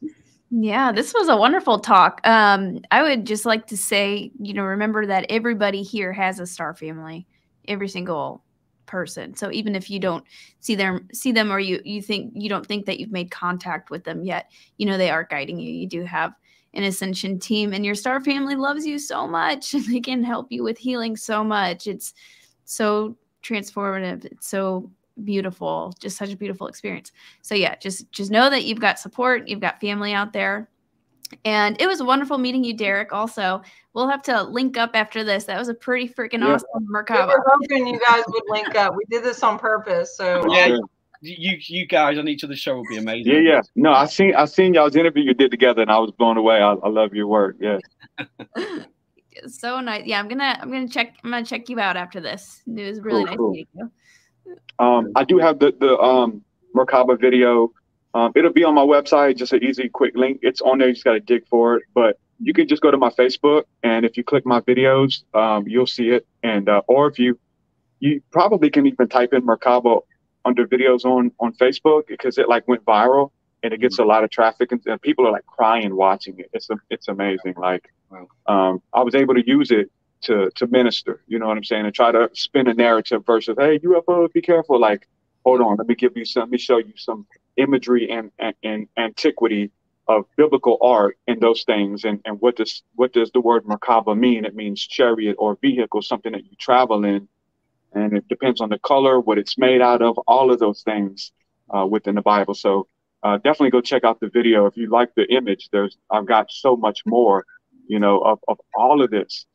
Speaker 3: Yeah, this was a wonderful talk. Um, I would just like to say, you know, remember that everybody here has a star family, every single person. So even if you don't see them see them or you you think you don't think that you've made contact with them yet, you know they are guiding you. You do have an ascension team and your star family loves you so much and they can help you with healing so much. It's so transformative. It's so beautiful, just such a beautiful experience. So yeah, just just know that you've got support, you've got family out there. And it was wonderful meeting you, Derek. Also, we'll have to link up after this. That was a pretty freaking yeah. awesome Merkaba.
Speaker 1: We were hoping you guys would link up. We did this on purpose. So
Speaker 2: yeah, you you guys on each of the show would be amazing.
Speaker 4: Yeah, yeah. No, I seen I seen y'all's interview you did together, and I was blown away. I, I love your work. Yeah.
Speaker 3: so nice. Yeah, I'm gonna I'm gonna check I'm gonna check you out after this. It was really cool, nice cool. meeting you.
Speaker 4: Um, I do have the the um Merkaba video. Um, it'll be on my website. Just an easy, quick link. It's on there. You just got to dig for it. But you can just go to my Facebook, and if you click my videos, um, you'll see it. And uh, or if you you probably can even type in Merkaba under videos on on Facebook because it like went viral and it gets a lot of traffic and, and people are like crying watching it. It's a, it's amazing. Like um, I was able to use it to to minister. You know what I'm saying? And try to spin a narrative versus hey UFOs, be careful. Like hold on, let me give you some. Let me show you some imagery and and, antiquity of biblical art and those things and, and what does what does the word Merkaba mean? It means chariot or vehicle, something that you travel in. And it depends on the color, what it's made out of, all of those things uh, within the Bible. So uh, definitely go check out the video. If you like the image, there's I've got so much more you know, of, of all of this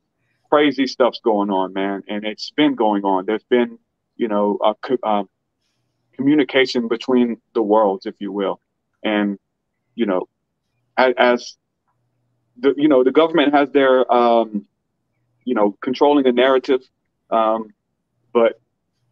Speaker 4: crazy stuff's going on, man. And it's been going on. There's been, you know, a, uh, communication between the worlds, if you will. And, you know, as, as the, you know, the government has their, um, you know, controlling the narrative. Um, but,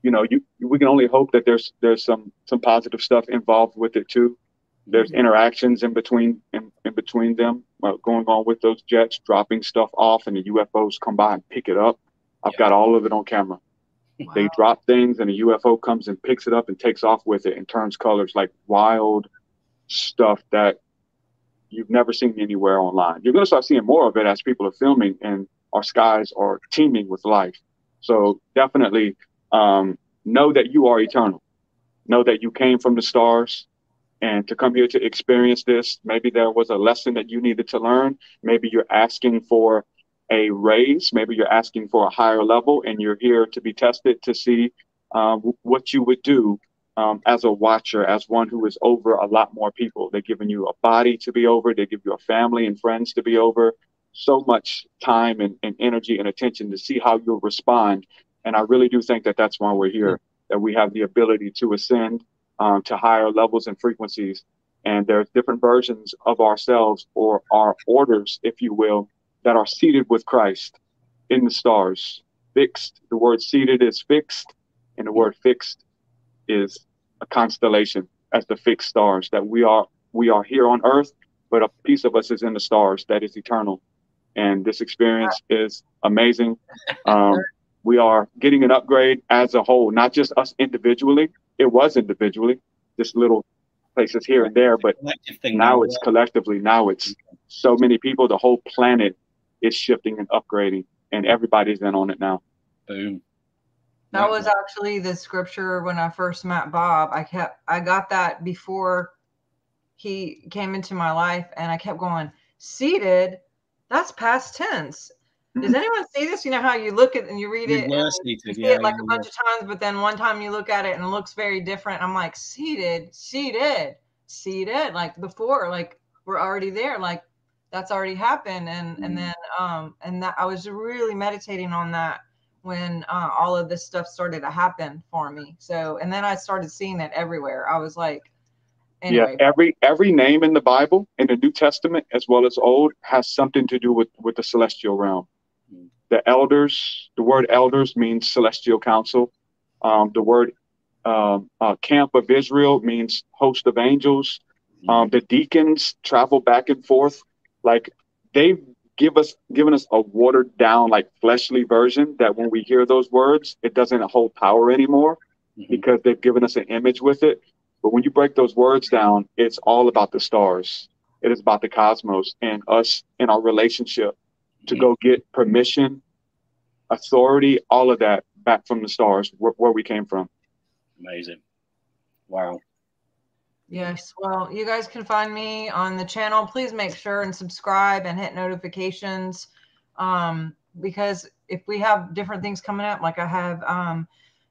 Speaker 4: you know, you, we can only hope that there's, there's some, some positive stuff involved with it too. There's mm-hmm. interactions in between, in, in between them uh, going on with those jets, dropping stuff off, and the UFOs come by and pick it up. I've got all of it on camera. Wow. They drop things, and a UFO comes and picks it up and takes off with it and turns colors like wild stuff that you've never seen anywhere online. You're going to start seeing more of it as people are filming and our skies are teeming with life. So definitely um, know that you are eternal. Know that you came from the stars and to come here to experience this. Maybe there was a lesson that you needed to learn. Maybe you're asking for a raise. Maybe you're asking for a higher level, and you're here to be tested to see um, what you would do um, as a watcher, as one who is over a lot more people. They're giving you a body to be over, they give you a family and friends to be over. So much time and, and energy and attention to see how you'll respond. And I really do think that that's why we're here that we have the ability to ascend um, to higher levels and frequencies. And there's different versions of ourselves or our orders, if you will, that are seated with Christ in the stars. Fixed, the word seated is fixed, and the word fixed is a constellation as the fixed stars that we are we are here on earth, but a piece of us is in the stars that is eternal. And this experience is amazing. Um, we are getting an upgrade as a whole, not just us individually. It was individually, just little places here and there, but now it's collectively. Now it's so many people. The whole planet is shifting and upgrading, and everybody's in on it now.
Speaker 2: Boom.
Speaker 1: That was actually the scripture when I first met Bob. I kept I got that before he came into my life and I kept going, seated, that's past tense. Does anyone see this? You know how you look at and you read it, and you see yeah, it like a bunch of times, but then one time you look at it and it looks very different. I'm like, seated, seated, seated, like before, like we're already there, like that's already happened. And mm-hmm. and then um and that I was really meditating on that when uh, all of this stuff started to happen for me. So and then I started seeing it everywhere. I was like,
Speaker 4: Anyway. Yeah, every every name in the Bible, in the New Testament as well as Old, has something to do with with the celestial realm. The elders, the word elders means celestial council. Um, the word um, uh, camp of Israel means host of angels. Mm. Um, the deacons travel back and forth, like they give us given us a watered down, like fleshly version that when we hear those words, it doesn't hold power anymore mm-hmm. because they've given us an image with it. But when you break those words down, it's all about the stars. It is about the cosmos and us in our relationship to go get permission, authority, all of that back from the stars where, where we came from.
Speaker 2: Amazing. Wow.
Speaker 1: Yes. Well, you guys can find me on the channel. Please make sure and subscribe and hit notifications. Um, because if we have different things coming up, like I have um,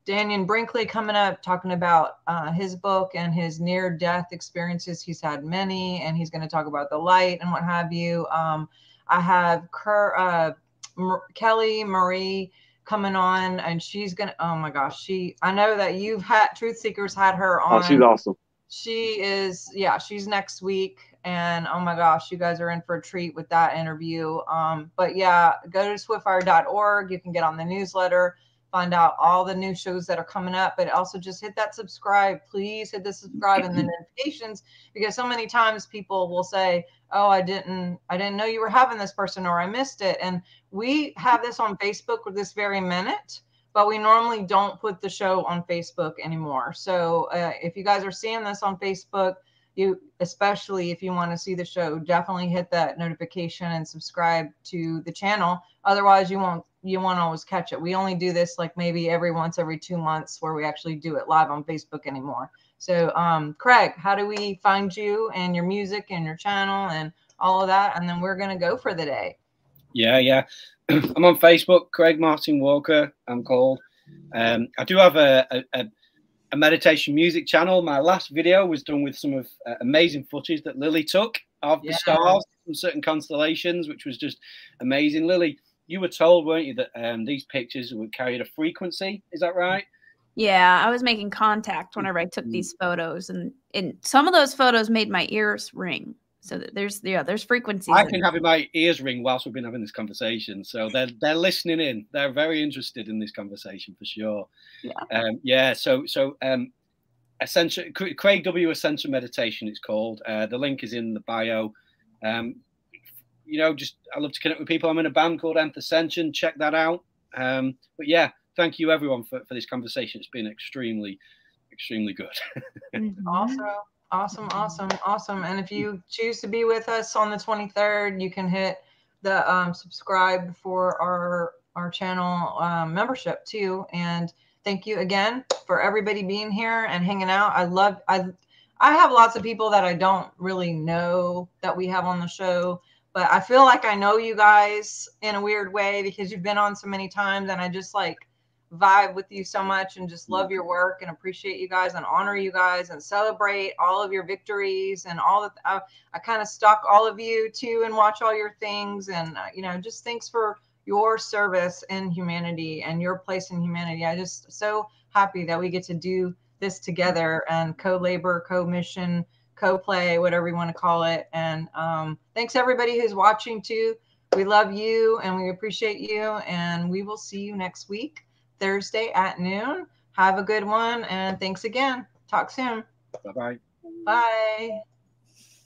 Speaker 1: Dannion Brinkley coming up talking about uh, his book and his near death experiences. He's had many, and he's going to talk about the light and what have you. Um, I have uh, M- Kelly Marie coming on, and she's to, oh my gosh, she, I know that you've had TruthSeekah's had her on.
Speaker 4: Oh, she's awesome.
Speaker 1: She is, yeah, she's next week. And oh my gosh, you guys are in for a treat with that interview. Um, but yeah, go to swiftfire.org. You can get on the newsletter find out all the new shows that are coming up, but also just hit that subscribe. Please hit the subscribe and the notifications because so many times people will say, "Oh, I didn't, I didn't know you were having this person, or I missed it." And we have this on Facebook with this very minute, but we normally don't put the show on Facebook anymore. So uh, if you guys are seeing this on Facebook, you especially if you want to see the show, definitely hit that notification and subscribe to the channel. Otherwise, you won't you won't always catch it. We only do this like maybe every once every two months where we actually do it live on Facebook anymore. So, um, Craig, how do we find you and your music and your channel and all of that? And then we're going to go for the day.
Speaker 2: Yeah, yeah. I'm on Facebook, Craig Martin Walker, I'm called. Um, I do have a, a, a, meditation music channel. My last video was done with some of uh, amazing footage that Lily took of yeah. the stars from certain constellations, which was just amazing. Lily, you were told, weren't you, that um, these pictures would carry a frequency? Is that right?
Speaker 3: Yeah, I was making contact whenever I took these photos, and and some of those photos made my ears ring. So there's yeah, there's frequencies.
Speaker 2: I've been having my ears ring whilst we've been having this conversation, so they're they're listening in. They're very interested in this conversation for sure. Yeah, um, yeah. So so um, essential Craig W. Essential Meditation. It's called. Uh, the link is in the bio. Um, you know, just I love to connect with people. I'm in a band called Nth Ascension. Check that out. Um, but yeah, thank you everyone for, for this conversation. It's been extremely, extremely good.
Speaker 1: Mm-hmm. awesome. Awesome, awesome, awesome. And if you choose to be with us on the 23rd, you can hit the um, subscribe for our our channel um, membership too. And thank you again for everybody being here and hanging out. I love I I have lots of people that I don't really know that we have on the show but I feel like I know you guys in a weird way because you've been on so many times and I just like vibe with you so much and just love your work and appreciate you guys and honor you guys and celebrate all of your victories and all that I, I kind of stalk all of you too and watch all your things and uh, you know just thanks for your service in humanity and your place in humanity. I just so happy that we get to do this together and co-labor, co-mission, co-play, whatever you want to call it. And um, thanks everybody who's watching too. We love you and we appreciate you. And we will see you next week, Thursday at noon. Have a good one and thanks again. Talk soon.
Speaker 2: Bye bye.
Speaker 1: Bye.